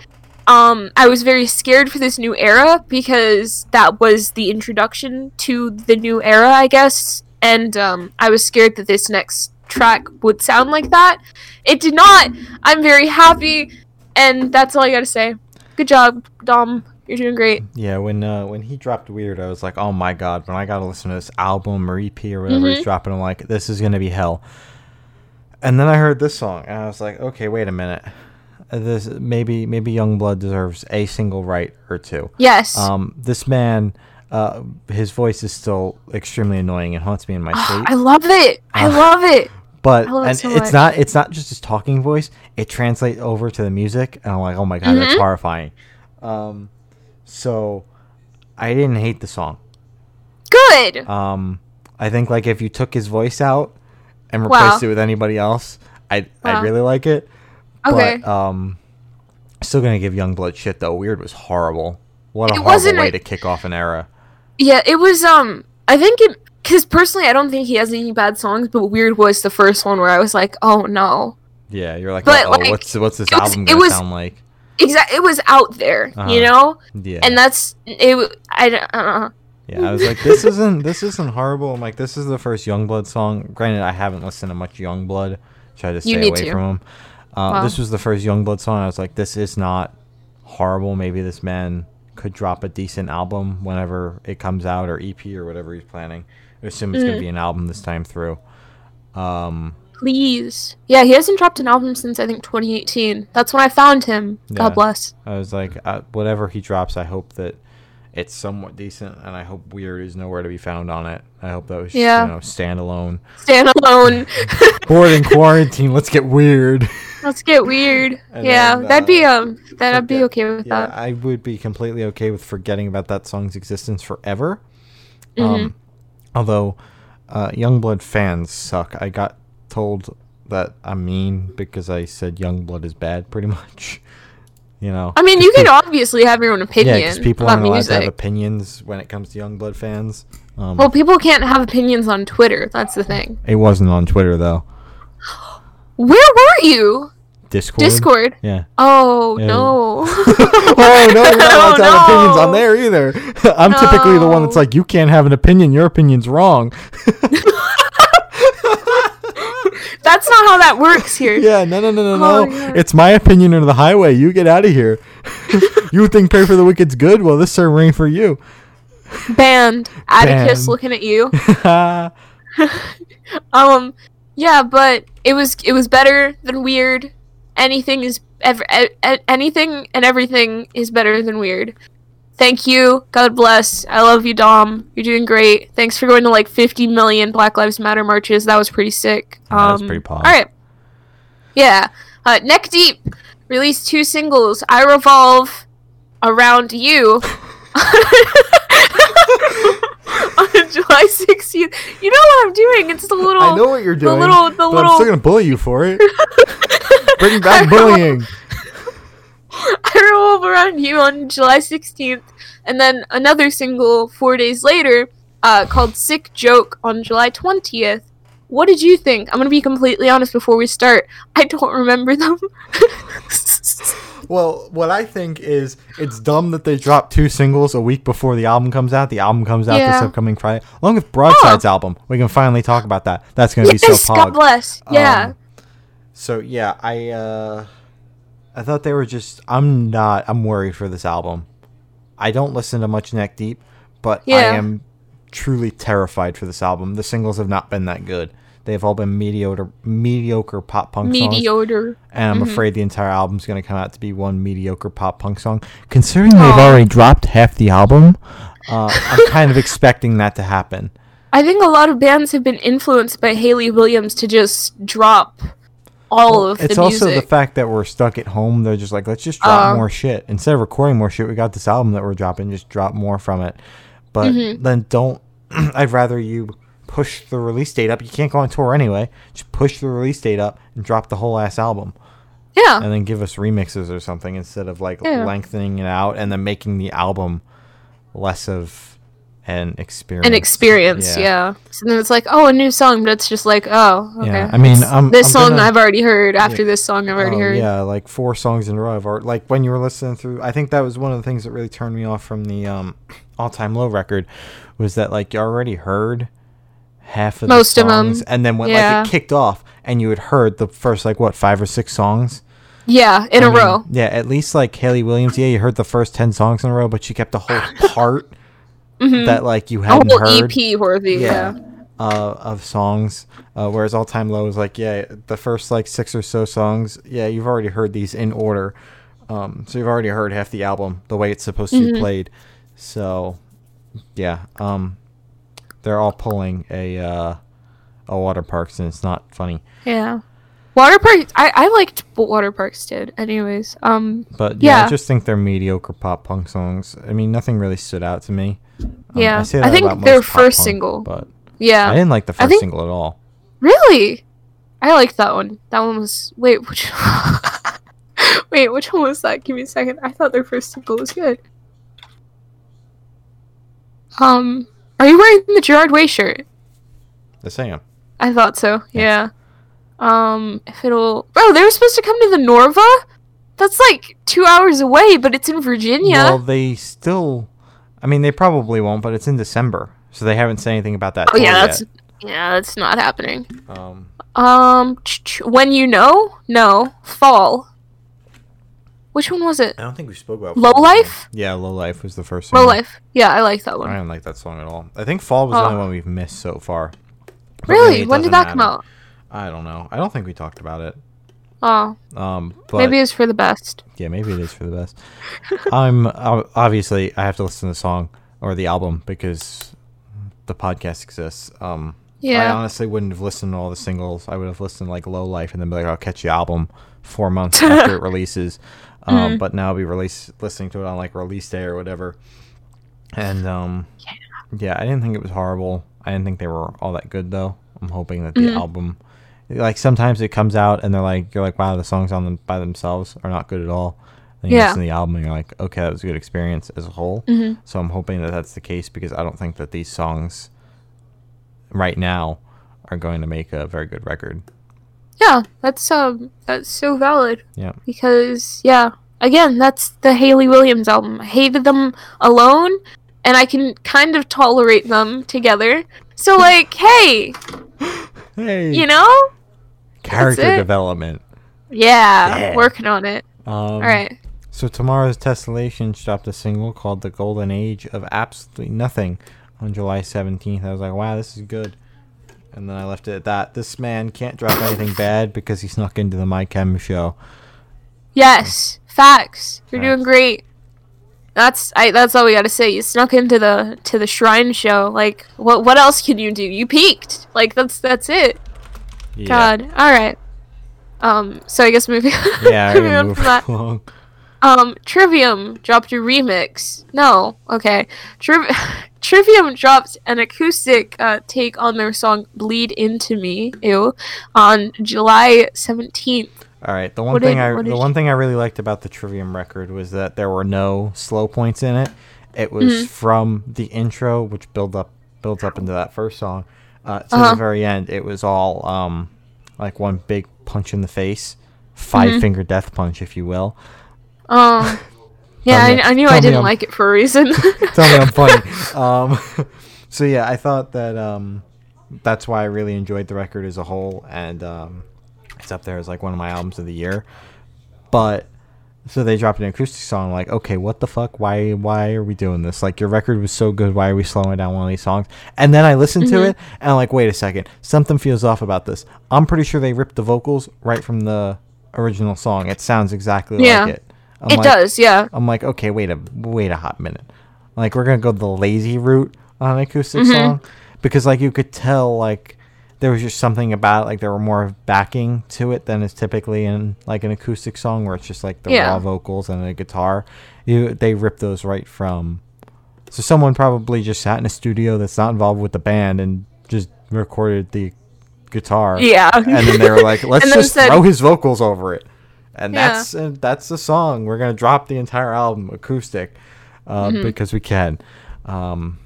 Um, I was very scared for this new era because that was the introduction to the new era, I guess. And um, I was scared that this next track would sound like that. It did not. I'm very happy, and that's all I gotta say. Good job, Dom. You're doing great. Yeah, when uh, when he dropped Weird, I was like, oh my god, when I gotta listen to this album or EP or whatever Mhm. he's dropping, I'm like, this is gonna be hell. And then I heard this song, and I was like, okay, wait a minute, this maybe maybe Yungblud deserves a single right or two. Yes. Um, this man, uh, his voice is still extremely annoying and haunts me in my sleep. I love it. I Uh, love it. but I love it and so it's much. not it's not just his talking voice it translates over to the music and i'm like oh my god that's Mhm. horrifying um so i didn't hate the song Good. um i think like if you took his voice out and Wow. replaced it with anybody else i'd Wow. i'd really like it Okay. but um still gonna give Yungblud shit though weird was horrible what a It horrible way a- to kick off an era yeah, it was. Um, I think it because personally, I don't think he has any bad songs, but Weird was the first one where I was like, oh no. yeah you're like But, oh like, what's what's this was- album it gonna was- sound like Exactly. It was out there, Uh-huh. you know, yeah and that's it. I don't. Uh, Yeah, I was like, this isn't this isn't horrible. I'm like, this is the first Yungblud song. Granted, I haven't listened to much Yungblud. Try to You stay need away to. from him. Uh, Wow. This was the first Yungblud song. I was like, this is not horrible. Maybe this man could drop a decent album whenever it comes out, or EP, or whatever he's planning. I assume it's Mm. be an album this time through. Um, please. Yeah, he hasn't dropped an album since I think 2018. That's when I found him. Yeah. God bless. I was like, uh, whatever he drops, I hope that it's somewhat decent, and I hope Weird is nowhere to be found on it. I hope that was Yeah. you know standalone. Stand alone. [LAUGHS] Bored in quarantine. Let's get weird. [LAUGHS] Let's get weird. [LAUGHS] And yeah, then, that'd be uh, um, that'd be okay with Yeah, that. I would be completely okay with forgetting about that song's existence forever. Mm-hmm. Um, although uh, Yungblud fans suck. I got told that I'm mean because I said Yungblud is bad, pretty [LAUGHS] much. You know. I mean, you can obviously have your own yeah, opinion because people aren't allowed to have opinions when it comes to Yungblud fans. Um, Well, people can't have opinions on Twitter. That's the thing. it wasn't on Twitter though. Where were you? Discord. Discord. Yeah. Oh Yeah. no. [LAUGHS] oh no, you're not allowed to have opinions on no. there either. [LAUGHS] I'm typically the one that's like, you can't have an opinion. Your opinion's wrong. [LAUGHS] That's not how that works here. yeah, no, no, no, no, Oh, no. yeah. It's my opinion or the highway. You get out of here. you think pray for the wicked's good? Well, this sermon ain't for you. Banned. Atticus Banned. looking at you. Um, yeah, but it was it was better than weird. Anything is ever anything and everything is better than weird. Thank you. God bless. I love you, Dom. You're doing great. Thanks for going to like 50 million Black Lives Matter marches. That was pretty sick. Um, that was pretty pog. All right. Yeah. Uh, Neck Deep released two singles. I revolve around you. [LAUGHS] [LAUGHS] [LAUGHS] On July 16th. You know what I'm doing? It's the little. I know what you're doing. little- the but I'm still gonna bully you for it. [LAUGHS] Bring back bullying. [LAUGHS] I revolve around you on July 16th, and then another single four days later, uh, called "Sick Joke" on July 20th. What did you think? I'm gonna be completely honest before we start. I don't remember them. Well, what I think is it's dumb that they drop two singles a week before the album comes out. The album comes out this upcoming Friday, along with Broadside's album. We can finally talk about that. That's gonna be so yes, God pog. bless. Yeah. Um, so yeah, I uh, I thought they were just. I'm not. I'm worried for this album. I don't listen to much Neck Deep, but I am truly terrified for this album. The singles have not been that good. They've all been mediocre, mediocre pop punk songs, Mediocre. and I'm Mhm. afraid the entire album's going to come out to be one mediocre pop punk song. Considering they've already dropped half the album, uh, I'm kind of [LAUGHS] expecting that to happen. I think a lot of bands have been influenced by Hayley Williams to just drop all of it's the also music. the fact that we're stuck at home. They're just like, let's just drop Uh. more shit instead of recording more shit. We got this album that we're dropping, just drop more from it. But Mhm. then don't. [CLEARS THROAT] I'd rather you push the release date up. You can't go on tour anyway. Just push the release date up and drop the whole ass album, yeah. and then give us remixes or something instead of like Yeah. lengthening it out and then making the album less of an experience. An experience, yeah. So then it's like, oh, a new song, but it's just like, oh, okay. Yeah, I mean, I'm- this I'm song gonna- I've already heard. After Yeah. this song, I've already Oh, heard. Yeah, like four songs in a row. Already, like when you were listening through, I think that was one of the things that really turned me off from the um, All Time Low record, was that like you already heard half of Most the of 'em, songs, and then when yeah. like it kicked off, and you had heard the first like what five or six songs Yeah, in I a mean, row. Yeah, at least like Hayley Williams. Yeah, you heard the first ten songs in a row, but she kept a whole [LAUGHS] part Mhm. that like you A hadn't whole heard. EP worthy. Yeah. uh, of songs. Uh, whereas All Time Low is like, yeah, the first like six or so songs, yeah, you've already heard these in order. Um, so you've already heard half the album the way it's supposed to Mhm. be played. So, yeah, um, they're all pulling a uh, a Waterparks, and it's not funny. Yeah. Waterparks. I I liked what Waterparks did. Anyways, um, But yeah, I just think they're mediocre pop punk songs. I mean, nothing really stood out to me. Um, Yeah, say I think their first punk, single- but yeah. I didn't like the first think- single at all. Really? I liked that one. That one was wait, which [LAUGHS] Wait, which one was that? Give me a second. I thought their first single was good. Um, are you wearing the Gerard Way shirt? The Sam. I thought so. Yes. Yeah. Um, if it'll Bro, they were supposed to come to the Norva? That's like 2 hours away, but it's in Virginia. Well, they still. I mean, they probably won't, but it's in December, so they haven't said anything about that. oh yeah, that's yeah, that's not happening. Um, Um, ch- ch- when you know? No, fall. Which one was it? I don't think we spoke about Low Life? Yeah, Low Life was the first. Low. Life. Yeah, I like that one. I one. didn't like that song at all. I think Fall was the Oh. only one we've missed so far. But Really? maybe When did doesn't that come out? I don't know. I don't think we talked about it. Oh, Um, but maybe it's for the best. yeah, maybe it is for the best. [LAUGHS] I'm uh, obviously I have to listen to the song or the album because the podcast exists. Um, I honestly wouldn't have listened to all the singles. I would have listened to like Low Life and then be like, I'll catch the album four months [LAUGHS] after it releases. Um, Mhm. But now I'll be release listening to it on like release day or whatever. And um, yeah, I didn't think it was horrible. I didn't think they were all that good though. I'm hoping that the Mhm. album, like sometimes it comes out and they're like, you're like, wow, the songs on them by themselves are not good at all. Then you Yeah. listen to the album and you're like, okay, that was a good experience as a whole. Mhm. So I'm hoping that that's the case because I don't think that these songs right now are going to make a very good record. Yeah, that's um that's so valid Yeah. because yeah, again, that's the Hayley Williams album. I hated them alone and I can kind of tolerate them together. So [LAUGHS] like, hey, Hey. you know? character development. Yeah, Yeah. working on it. Um, All right. So tomorrow's Tessellations dropped a single called "The Golden Age of Absolutely Nothing" on July 17th. I was like, "Wow, this is good," and then I left it at that. This man can't drop anything bad because he snuck into the My Chem show. Yes, facts. You're Facts. doing great. That's I. That's all we gotta say. You snuck into the to the shrine show. Like, what? What else can you do? You peaked. Like that's that's it. Yeah. God. All right. Um. So I guess moving. [LAUGHS] Yeah, moving on move from that. [LAUGHS] along. Um. Trivium dropped a remix. No. Okay. Triv- [LAUGHS] Trivium dropped an acoustic uh, take on their song "Bleed Into Me." Ew. On July seventeenth. All right. The one What thing did- I the one you- thing I really liked about the Trivium record was that there were no slow points in it. It was Mhm. from the intro, which build up builds up into that first song, uh, to Uh-huh. the very end. It was all um, like one big punch in the face, five Mhm. finger death punch, if you will. Um. [LAUGHS] Yeah, me- I, I knew I didn't I'm- like it for a reason. [LAUGHS] Tell me I'm funny. Um, [LAUGHS] so yeah, I thought that um, that's why I really enjoyed the record as a whole, and um, it's up there as like one of my albums of the year. But so they dropped an acoustic song, like, okay, what the fuck? Why why are we doing this? Like your record was so good, why are we slowing down one of these songs? And then I listened to Mhm. it, and I'm like, wait a second, something feels off about this. I'm pretty sure they ripped the vocals right from the original song. It sounds exactly Yeah. like it. I'm it like, does, yeah. I'm like, okay, wait a wait a hot minute. Like we're gonna go the lazy route on an acoustic Mhm. song because like you could tell like there was just something about it, like there were more backing to it than is typically in like an acoustic song where it's just like the Yeah. raw vocals and a guitar. You they ripped those right from. So someone probably just sat in a studio that's not involved with the band and just recorded the guitar. Yeah. And then they were like, [LAUGHS] let's just said- throw his vocals over it. And Yeah. that's and that's the song. We're gonna drop the entire album acoustic uh, Mhm. because we can. Um,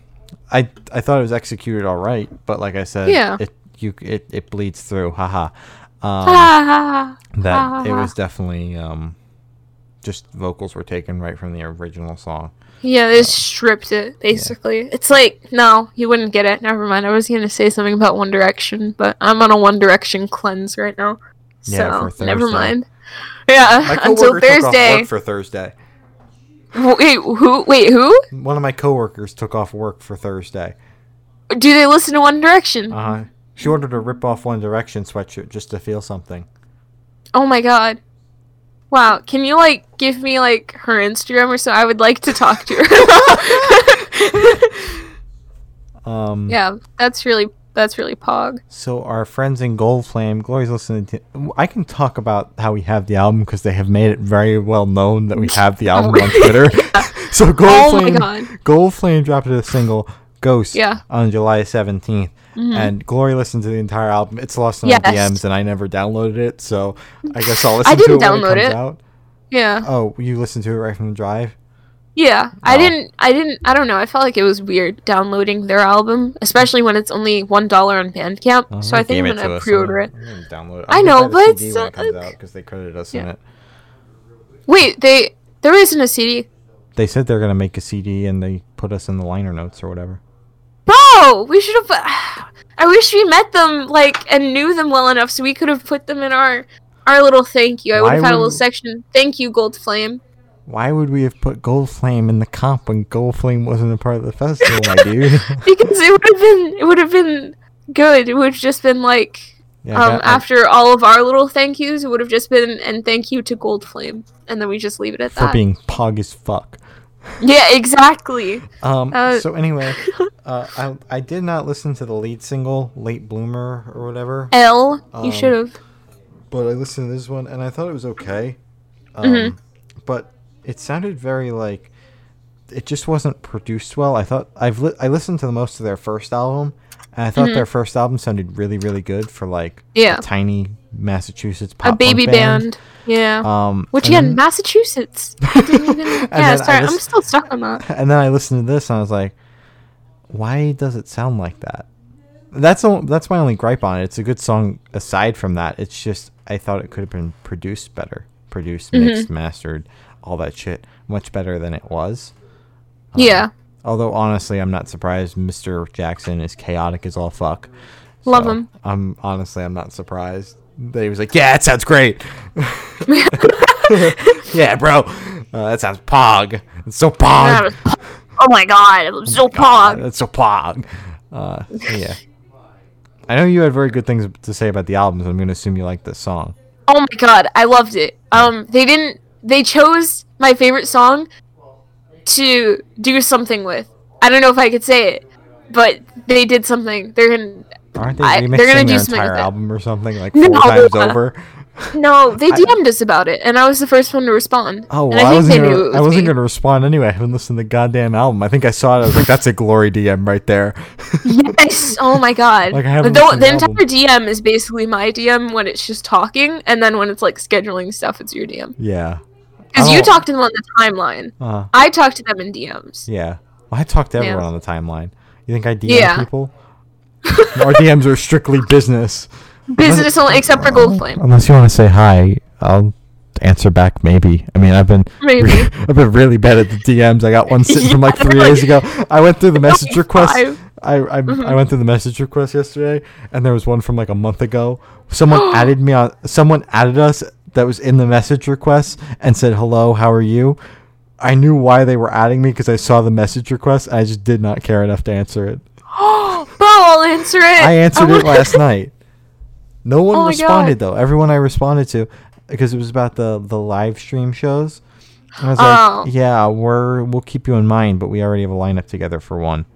I I thought it was executed all right, but like I said, Yeah. it you it, it bleeds through. Haha. Um, that it was definitely um, just vocals were taken right from the original song. Yeah, they stripped it basically. It's like no, you wouldn't get it. Never mind. I was gonna say something about One Direction, but I'm on a One Direction cleanse right now. Yeah, So never mind. Yeah, [LAUGHS] until coworker took off Thursday. work for Thursday. Wait, who? Wait, who? One of my coworkers took off work for Thursday. Do they listen to One Direction? Uh huh. She ordered a rip off One Direction sweatshirt just to feel something. Oh my god. Wow, can you like give me like her Instagram or so? I would like to talk to her. [LAUGHS] [LAUGHS] Um, yeah, that's really that's really pog. So our friends in Gold Flame, Glory's listening to. I can talk about how we have the album because they have made it very well known that we [LAUGHS] have the album on Twitter. [LAUGHS] [LAUGHS] so Gold Oh my Flame. Gold Flame dropped a single "Ghost" Yeah. on July seventeenth, Mhm. and Glory listened to the entire album. It's lost in Yes. my DMs, and I never downloaded it, so I guess I'll listen I to it didn't when it download comes it. out. Yeah. Oh, you listened to it right from the drive? Yeah. I Oh. didn't I didn't I don't know. I felt like it was weird downloading their album, especially when it's only $1 on Bandcamp. Oh, so I think gave I'm going to to pre-order I'm it. I'm download it. I know, gonna buy the but CD it's, when it comes uh, out because they credited us in it. Wait, they there isn't a CD. They said they're gonna make a CD and they put us in the liner notes or whatever. Bro, we should have [SIGHS] I wish we met them like and knew them well enough so we could have put them in our our little thank you. I would Why have had a little section. Thank you, Gold Flame. Why would we have put Gold Flame in the comp when Gold Flame wasn't a part of the festival, my dude? [LAUGHS] Because it would have been it would have been good. It would have just been like Yeah, um, got- I- after all of our little thank yous, it would have just been and thank you to Gold Flame, and then we just leave it at for that. For being pog as fuck. yeah, exactly. Um. Uh, so anyway, [LAUGHS] uh, I I did not listen to the lead single "Late Bloomer" or whatever, L, Um, you should have. but I listened to this one and I thought it was okay. Um, Mhm. But it sounded very like it just wasn't produced well. I thought I've li- I listened to the most of their first album, And I thought their first album sounded really, really good for like a Yeah. tiny Massachusetts pop a baby punk band. Yeah. Um, Which again, then- Massachusetts. [LAUGHS] Even, yeah, sorry, I'm still stuck on that. [LAUGHS] and then I listened to this and I was like, why does it sound like that? That's all, that's my only gripe on it. It's a good song aside from that. It's just I thought it could have been produced better, produced, Mm-hmm. mixed, mastered, all that shit, much better than it was. Um, yeah. Although honestly, I'm not surprised. Mr. Jackson is chaotic as all fuck. Love him. I'm honestly, I'm not surprised that he was like, "Yeah, it sounds great." [LAUGHS] [LAUGHS] yeah, bro, uh, that sounds pog. It's so pog. oh my god, it was so pog. It's so pog. Uh, so yeah. I know you had very good things to say about the albums. I'm gonna assume you like this song. Oh my god, I loved it. Um, they didn't. They chose my favorite song to do something with. I don't know if I could say it, but they did something. They're gonna. Aren't they I- remixing they're gonna do their entire album or something like No. four times over? No, they [LAUGHS] DM'd us about it, and I was the first one to respond. Oh, and well, I, think wasn't gonna, it I was wasn't me. gonna respond anyway. I haven't listened to the goddamn album. I think I saw it. I was like, "That's a glory DM right there." Yes. [LAUGHS] Oh my god. Like, I haven't the, the the entire DM is basically my DM when it's just talking, and then when it's like scheduling stuff, it's your DM. yeah. Because you don't- to them on the timeline. Uh, I talked to them in DMs. yeah. Well, I talked to Yeah. everyone on the timeline. You think I DM Yeah. people? [LAUGHS] Our DMs are strictly business. Business only, except for Gold Flame. Unless you want to say hi, I'll answer back. Maybe. I mean, I've been Maybe. [LAUGHS] I've been really bad at the DMs. I got one [LAUGHS] sitting from like Yeah, three like- days ago. I went through the message request. five. I I, I went through the message request yesterday, and there was one from like a month ago. Someone [GASPS] added me on. Someone added us that was in the message request and said, "Hello, how are you?" I knew why they were adding me because I saw the message request. I just did not care enough to answer it. Oh, [GASPS] bro, I'll answer it. I answered [LAUGHS] it last night. No one Oh responded though. Everyone I responded to, because it was about the the live stream shows. I was Oh. like, yeah, we're we'll keep you in mind, but we already have a lineup together for one.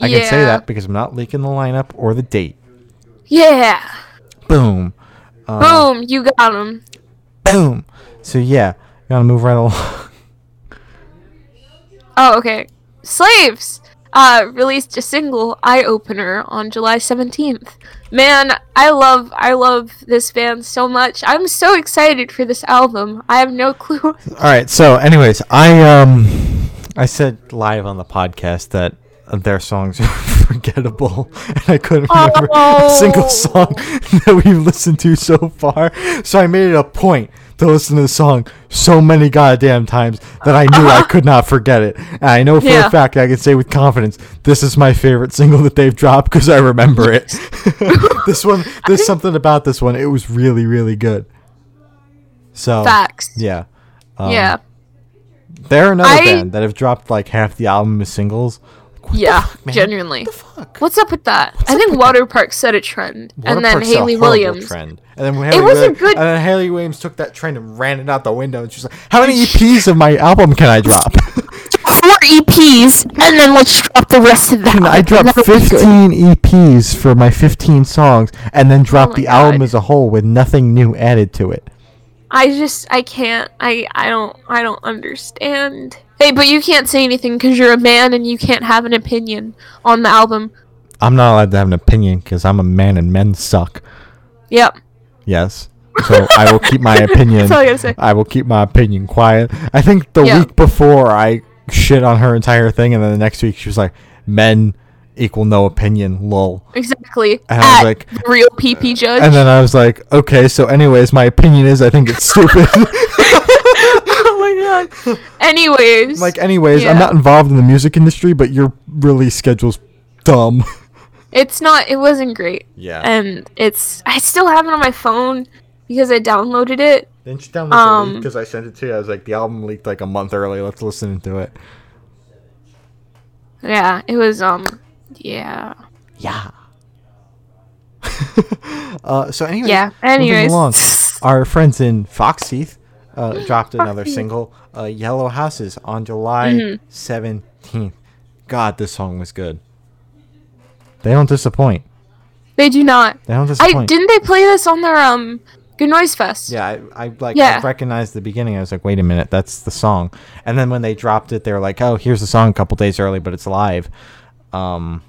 I can say that because I'm not leaking the lineup or the date. Yeah. Boom, uh, Boom, you got him. Boom. So yeah, gotta move right along. Oh, okay. Slaves uh released a single Eye Opener on July 17th. Man, I love I love this band so much. I'm so excited for this album. I have no [LAUGHS] clue. All right. So, anyways, I um, I said live on the podcast that their songs are forgettable, [LAUGHS] and I couldn't remember a single Oh. song [LAUGHS] that we've listened to so far. So I made it a point to listen to the song so many goddamn times that I knew I could not forget it. And I know for Yeah. a fact I can say with confidence this is my favorite single that they've dropped because I remember it. [LAUGHS] this one, there's something about this one. It was really, really good. So Facts. yeah. Um, yeah. they're another I- band that have dropped like half the album as singles. What Yeah, fuck, genuinely. What the fuck? What's up with that? I think Water Park set a trend, and then Hayley Williams. Trend. And then Hayley wasn't Williams, good- And then Hayley Williams took that trend and ran it out the window. And she's like, "How many EPs of my album can I drop?" [LAUGHS] Four EPs, and then let's drop the rest of that. I dropped 15 EPs for my 15 songs, and then dropped Oh the album as a whole with nothing new added to it. I just I can't I I don't I don't understand. Hey, but you can't say anything because you're a man and you can't have an opinion on the album. I'm not allowed to have an opinion because I'm a man and men suck. Yep. Yes. So I will keep my opinion. [LAUGHS] That's all I gotta say. I will keep my opinion quiet. I think the Yeah. week before I shit on her entire thing, and then the next week she was like, "Men equal no opinion." Lol. Exactly. And I was At like- real PP judge. And then I was like, "Okay, so anyways, my opinion is I think it's [LAUGHS] stupid." [LAUGHS] oh my god. Anyways. like, anyways, I'm not involved in the music industry, but your release schedule's dumb. [LAUGHS] it's not it wasn't great. Yeah. And it's I still have it on my phone because I downloaded it. Didn't you download Um, the because I sent it to you? I was like, the album leaked like a month early. Let's listen to it. Yeah, it was um yeah. Yeah. [LAUGHS] uh, so anyways, Yeah. Anyways. along, [LAUGHS] our friends in Foxteeth uh, [LAUGHS] dropped another single, uh, "Yellow Houses," on July Mhm. seventeenth. God, this song was good. They don't disappoint. They do not. They don't I disappoint. didn't they play this on their um Good Noise Fest? Yeah, I, I like Yeah. I recognized the beginning. I was like, wait a minute, that's the song. And then when they dropped it, they were like, oh, here's the song a couple days early, but it's live. Um,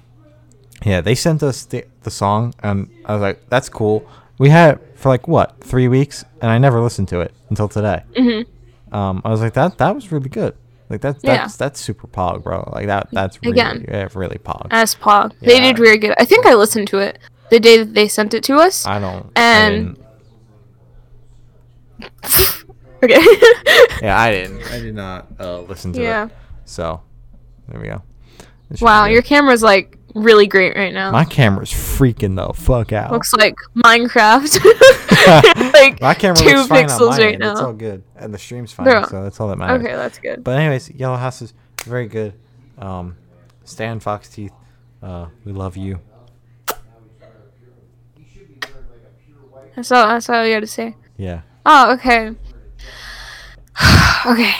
Yeah, they sent us the, the song, and I was like, "That's cool." We had it for like what three weeks, and I never listened to it until today. Mm-hmm. Um, I was like, "That that was really good." Like that's Yeah. that's that's super pog, bro. Like that that's really Again. yeah, really pog. As Pog. They did really good. I think I listened to it the day that they sent it to us. I don't. I and- didn't- [LAUGHS] okay. [LAUGHS] yeah, I didn't. I did not uh, listen to yeah. it. So there we go. Wow, your camera's like really great right now. my camera's freaking the fuck out. Looks like Minecraft. [LAUGHS] [LAUGHS] like my camera two looks fine pixels right end. It's all good, and the stream's fine, Yeah. so that's all that matters. Okay, that's good. But anyways, Yellow House is very good. Um, Stan Fox Teeth, uh, we love you. That's all. That's all you got to say. Yeah. Oh, okay. [SIGHS] okay.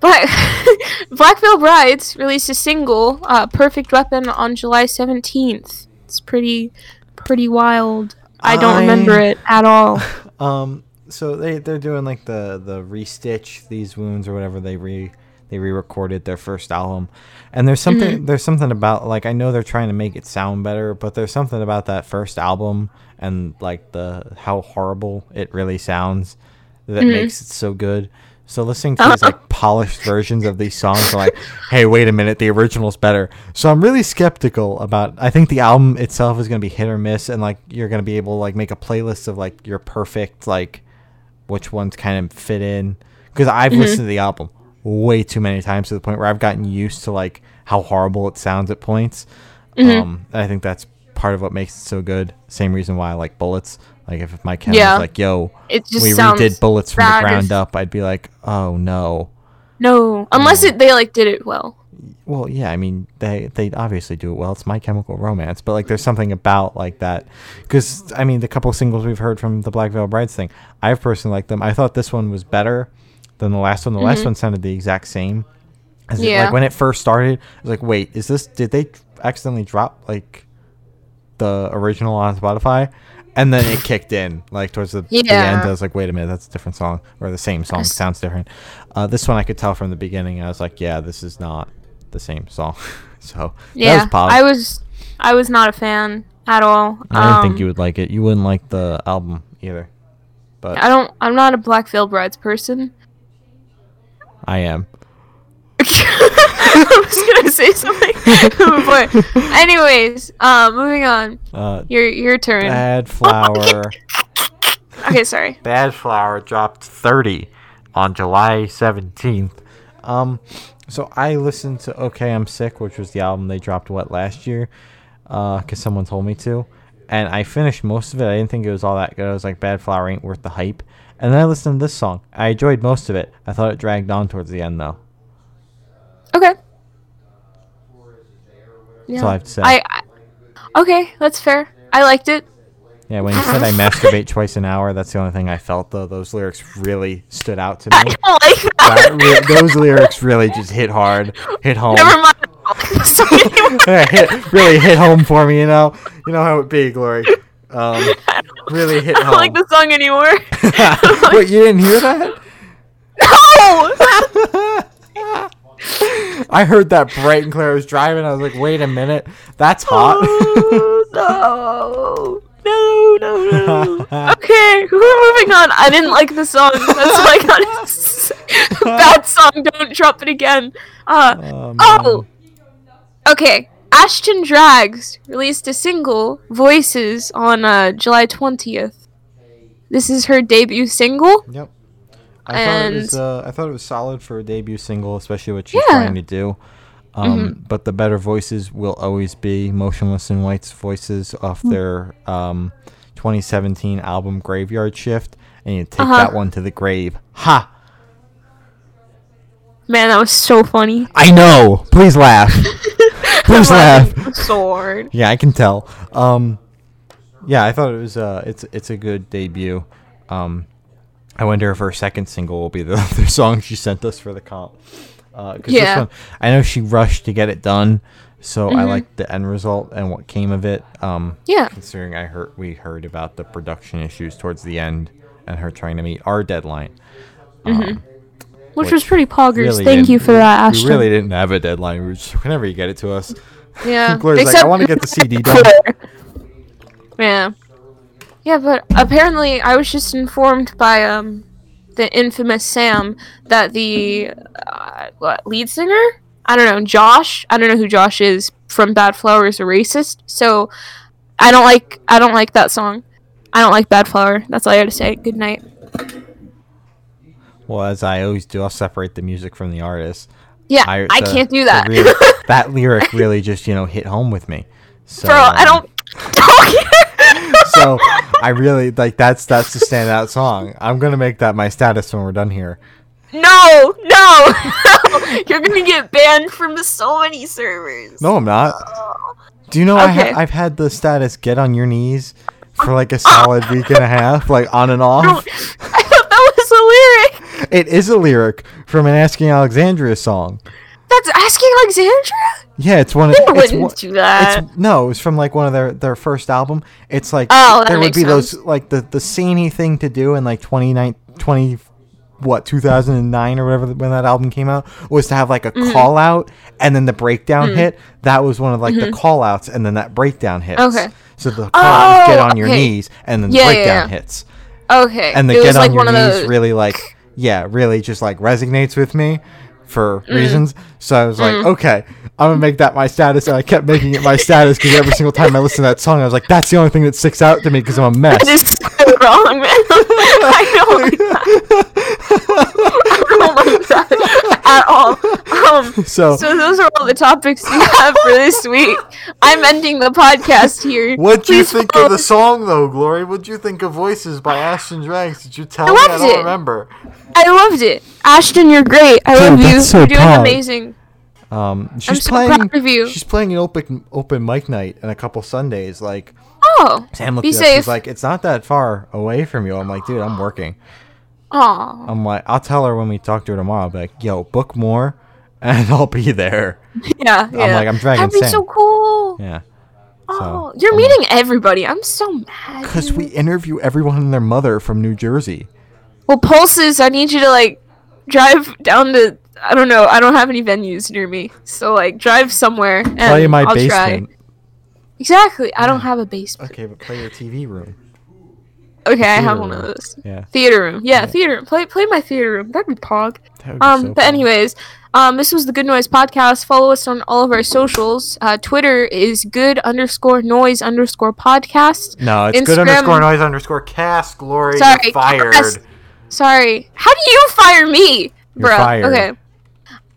Black [LAUGHS] [LAUGHS] Black Veil Brides released a single, uh, "Perfect Weapon," on July seventeenth. It's pretty, pretty wild. I don't remember it at all. [LAUGHS] Um, so they they're doing like the the restitch these wounds or whatever they re they re-recorded their first album, and there's something Mm-hmm. there's something about like I know they're trying to make it sound better, but there's something about that first album and like the how horrible it really sounds that Mhm. makes it so good. So listening to these like [LAUGHS] polished versions of these songs, are like, hey, wait a minute, the original's better. So I'm really skeptical about. I think the album itself is gonna be hit or miss, and like you're gonna be able to like make a playlist of like your perfect like which ones kind of fit in. Because I've listened to the album way too many times to the point where I've gotten used to like how horrible it sounds at points. Um, I think that's part of what makes it so good. Same reason why I like Bullets. Like if my cat Yeah. was like, "Yo, It just we redid Bullets from the ground if- up," I'd be like, "Oh no." No, unless it they like did it well. Well, yeah, I mean they they obviously do it well. It's My Chemical Romance, but like there's something about like that because I mean the couple singles we've heard from the Black Veil Brides thing, I've personally liked them. I thought this one was better than the last one. The last mm-hmm. one sounded the exact same. As it- like when it first started, I was like, wait, is this? Did they accidentally drop like the original on Spotify? And then it kicked in like towards the, the end. I was like, wait a minute, that's a different song or the same song. Yes. Sounds different. Uh, this one I could tell from the beginning. I was like, yeah, this is not the same song. [LAUGHS] so Yeah, that was. I was, I was not a fan at all. I didn't think Um, you would like it. You wouldn't like the album either, but I don't. I'm not a Black Veil Brides person. I am. [LAUGHS] [LAUGHS] I was gonna say something, [LAUGHS] but anyways, uh, moving on. Uh, Your your turn. Badflower. [LAUGHS] okay, sorry. Badflower dropped 30 on July 17th. Um, so I listened to Okay I'm Sick, which was the album they dropped what last year, uh, cause someone told me to, and I finished most of it. I didn't think it was all that good. I was like, Badflower ain't worth the hype. And then I listened to this song. I enjoyed most of it. I thought it dragged on towards the end though. Okay. Yeah. all I have to say. I, I okay, that's fair. I liked it. Yeah, when you said I [LAUGHS] masturbate twice an hour, that's the only thing I felt though. Those lyrics really stood out to me. I don't like That re- those lyrics really just hit hard, hit home. Never mind. I don't like the song anymore. Yeah, hit, really hit home for me, you know. You know how it be, Glory. Um, really hit home. [LAUGHS] I don't like the song anymore. [LAUGHS] Wait, you didn't hear that? no. [LAUGHS] I heard that bright and clear. I was driving. I was like, wait a minute, that's hot. Oh, no. No, no, no. [LAUGHS] Okay, we're moving on. I didn't like the song. That's all I gotta. [LAUGHS] Bad song. Don't drop it again. Uh, Oh, oh. Okay. Ashton Drags released a single, Voices, on uh, July 20th. This is her debut single. Yep. I thought it was. Uh, I thought it was solid for a debut single, especially what she's Yeah. Mm-hmm. trying to do. Um, But the better voices will always be Motionless in White's voices off Mm. their um, 2017 album Graveyard Shift, and you take Uh-huh. that one to the grave. Ha! Man, that was so funny. I know. Please laugh. [LAUGHS] Please laugh. Sword. Yeah, I can tell. Um, yeah, I thought it was. Uh, it's it's a good debut. Um, I wonder if her second single will be the [LAUGHS] other song she sent us for the comp. Uh 'cause Yeah. One, I know she rushed to get it done, so I Mhm. like the end result and what came of it. Um, Yeah. considering I heard we heard about the production issues towards the end and her trying to meet our deadline. Um, Which Which was pretty poggers. really Thank you for that, Ashton. We really didn't have a deadline. We were just whenever you get it to us. Yeah. [LAUGHS] Gloria's like, I want to get the CD [LAUGHS] done. Yeah. Yeah, but apparently I was just informed by um the infamous Sam that the uh, what lead singer? I don't know Josh? I don't know who Josh is from Badflower is a racist so I don't like I don't like that song. I don't like Badflower. That's all I got to say. Good night. Well, as I always do, I'll separate the music from the artist. yeah I, the- can't do that. really- [LAUGHS] that lyric really just you know hit home with me. So, bro I um, don't [LAUGHS] don't so I really like that's that's the standout song. I'm gonna make that my status when we're done here. no no [LAUGHS] you're gonna get banned from so many servers No, I'm not. Do you know I ha- I've had the status get on your knees for like a [LAUGHS] oh. solid week and a half, like on and off. I thought that was a lyric. It is a lyric from an Asking Alexandria song. That's asking Alexandra. Yeah, it's one of They it's wouldn't one, do that. It's, no, it's from like one of their their first album. It's like Oh, there would be those like the the samey thing to do in like 29 20 what 2009 or whatever when that album came out was to have like a Mm-hmm. call out and then the breakdown hit. That was one of like the call outs and then that breakdown hits. Mm-hmm. Okay. So the call out is get Oh, on your okay. knees and then the Yeah, yeah, breakdown yeah. hits. Okay. And the it get on like your knees those. really like yeah, really just like resonates with me for Mm. reasons. So I was like, okay, I'm gonna make that my status, and I kept making it my status because every single time I listened to that song, I was like, that's the only thing that sticks out to me because I'm a mess. That is so wrong, man. [LAUGHS] I don't [LAUGHS] like that. I don't like that at all. [LAUGHS] Um, So, so those are all the topics we have for this [LAUGHS] week. I'm ending the podcast here. What do you think follow- of the song though, Glory? What do you think of Voices by Ashton Drags? Did you tell I me? I don't it. remember. I loved it. Ashton, you're great. I Dude, love you. so you're doing proud. amazing. Um, she's so playing. proud of you. She's playing an open open mic night in a couple Sundays. Like Oh. Sam looked Be safe. She's like, it's not that far away from you. I'm like, dude, I'm working. Aw. I'm like, I'll tell her when we talk to her tomorrow. I'll be like, yo, book more, [LAUGHS] and I'll be there. [LAUGHS] Yeah, I'm yeah. like, I'm dragging That'd be so cool. Yeah. Oh, you're I'm meeting everybody. I'm so mad. Because we interview everyone and their mother from New Jersey. Well, pulses. I need you to like drive down to. I don't know. I don't have any venues near me, so like drive somewhere and Play my I'll basement. try. Exactly. I don't have a basement. Okay, but play your TV room. Okay, I have theater one of those. Yeah. Theater room. Yeah, theater room. Play play my theater room. That'd be pog. That would Um, so but anyways, um, this was the Good Noise podcast. Follow us on all of our socials. Uh, Twitter is good underscore noise underscore podcast. No, it's good Instagram- underscore noise underscore cast. Glory, Sorry, fired. cast. Sorry. How do you fire me, You're fired. Okay.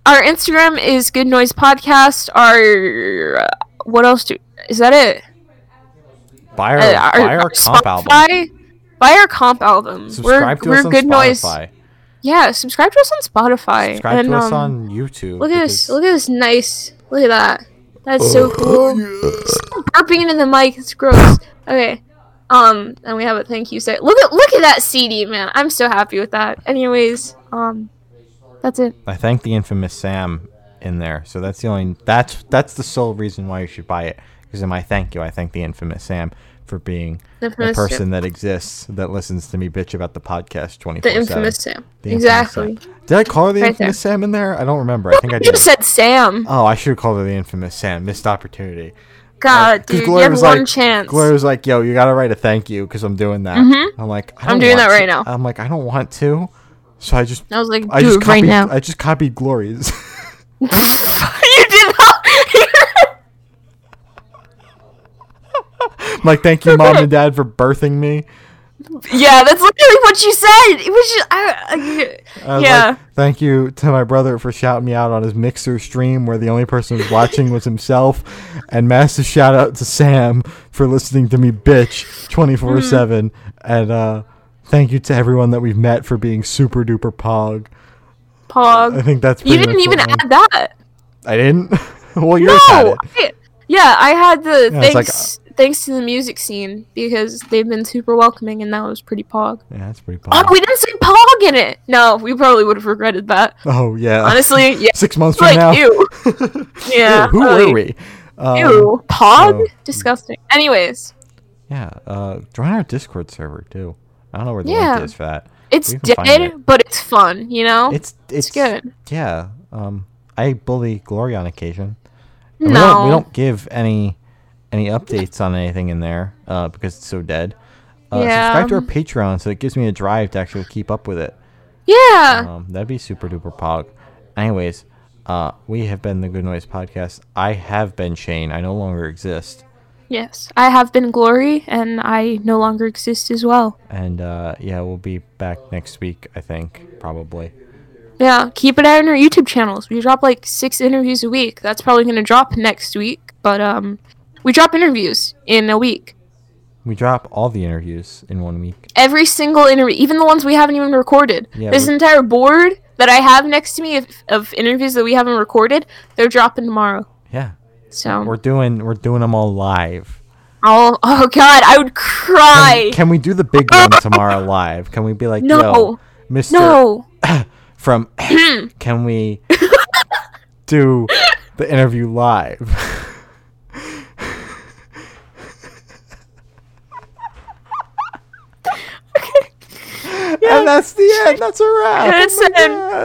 Our Instagram is Good Noise Podcast. Our uh, what else do? Is that it? Buy our, Uh, buy our comp album. Buy our comp album. Subscribe we're to we're us on Good Noise. Spotify. Yeah, subscribe to us on Spotify. Subscribe and, to us um, on YouTube. Look at this. Look at this nice. Look at that. That's so cool. Burping into the mic. It's gross. Okay. Um, and we have a thank you say. Look at look at that CD, man. I'm so happy with that. Anyways, um, that's it. I thank the infamous Sam in there. So that's the only that's that's the sole reason why you should buy it. Because in my thank you, I thank the infamous Sam for being The the person Sam. that exists that listens to me bitch about the podcast twenty The infamous. Sam. The infamous exactly. Sam. Did I call her the Right infamous there. Sam in there? I don't remember. I think I You did. just said Sam. Oh, I should have called her the infamous Sam. Missed opportunity. God, 'Cause dude, you Gloria have was one like- chance. Gloria was like, "Yo, you gotta write a thank you because I'm doing that." Mhm. I'm like, I I'm doing that right to." now. I'm like, I don't want to, so I just, I was like, I just copied, right now. I just copied Gloria's. [LAUGHS] you did not. I'm [LAUGHS] like, thank you, [LAUGHS] mom and dad, for birthing me. yeah, that's literally what you said. It was just, I, I, I was yeah. like, thank you to my brother for shouting me out on his Mixer stream where the only person who was watching was himself. And massive shout out to Sam for listening to me bitch 24 7. And uh, thank you to everyone that we've met for being super duper pog. Pog. I think that's pretty. You didn't even add that. I, didn't? [LAUGHS] well, yours had No. it. I- yeah, I had the Yeah, thanks. Thanks to the music scene because they've been super welcoming, and that was pretty pog. Yeah, that's pretty pog. Oh, we didn't say pog in it. No, we probably would have regretted that. Oh, yeah. Honestly, [LAUGHS] yeah. Six months from Like now. ew. [LAUGHS] Yeah. Ew, who were we? Um, Ew. Pog. so- Disgusting. Anyways, Yeah, uh, join our Discord server too. I don't know where the Yeah. link is for that. it's We can find dead, it. but it's fun. You know. It's it's, Oh, it's good. Yeah. Um, I bully Glory on occasion, And We don't, we don't give any any updates on anything in there uh, because it's so dead. Uh, Yeah. Subscribe to our Patreon so it gives me a drive to actually keep up with it. Yeah. Um, that'd be super duper pog. Anyways, uh, we have been the Good Noise Podcast. I have been Shane. I no longer exist. yes. I have been Glory, and I no longer exist as well. And uh, yeah, we'll be back next week, I think, probably. Yeah, keep it out on our YouTube channels. We drop like six interviews a week. That's probably gonna drop next week, but um, we drop interviews in a week. We drop all the interviews in one week. Every single interview, even the ones we haven't even recorded. Yeah, this we- entire board that I have next to me of, of interviews that we haven't recorded, they're dropping tomorrow. Yeah, So, we're doing we're doing them all live. I'll, oh god, I would cry. Can, can we do the big one [LAUGHS] tomorrow live? Can we be like, No. Mister no. [COUGHS] from? [CLEARS THROAT] can we [LAUGHS] do the interview live? [LAUGHS] And that's the end. That's a wrap. Oh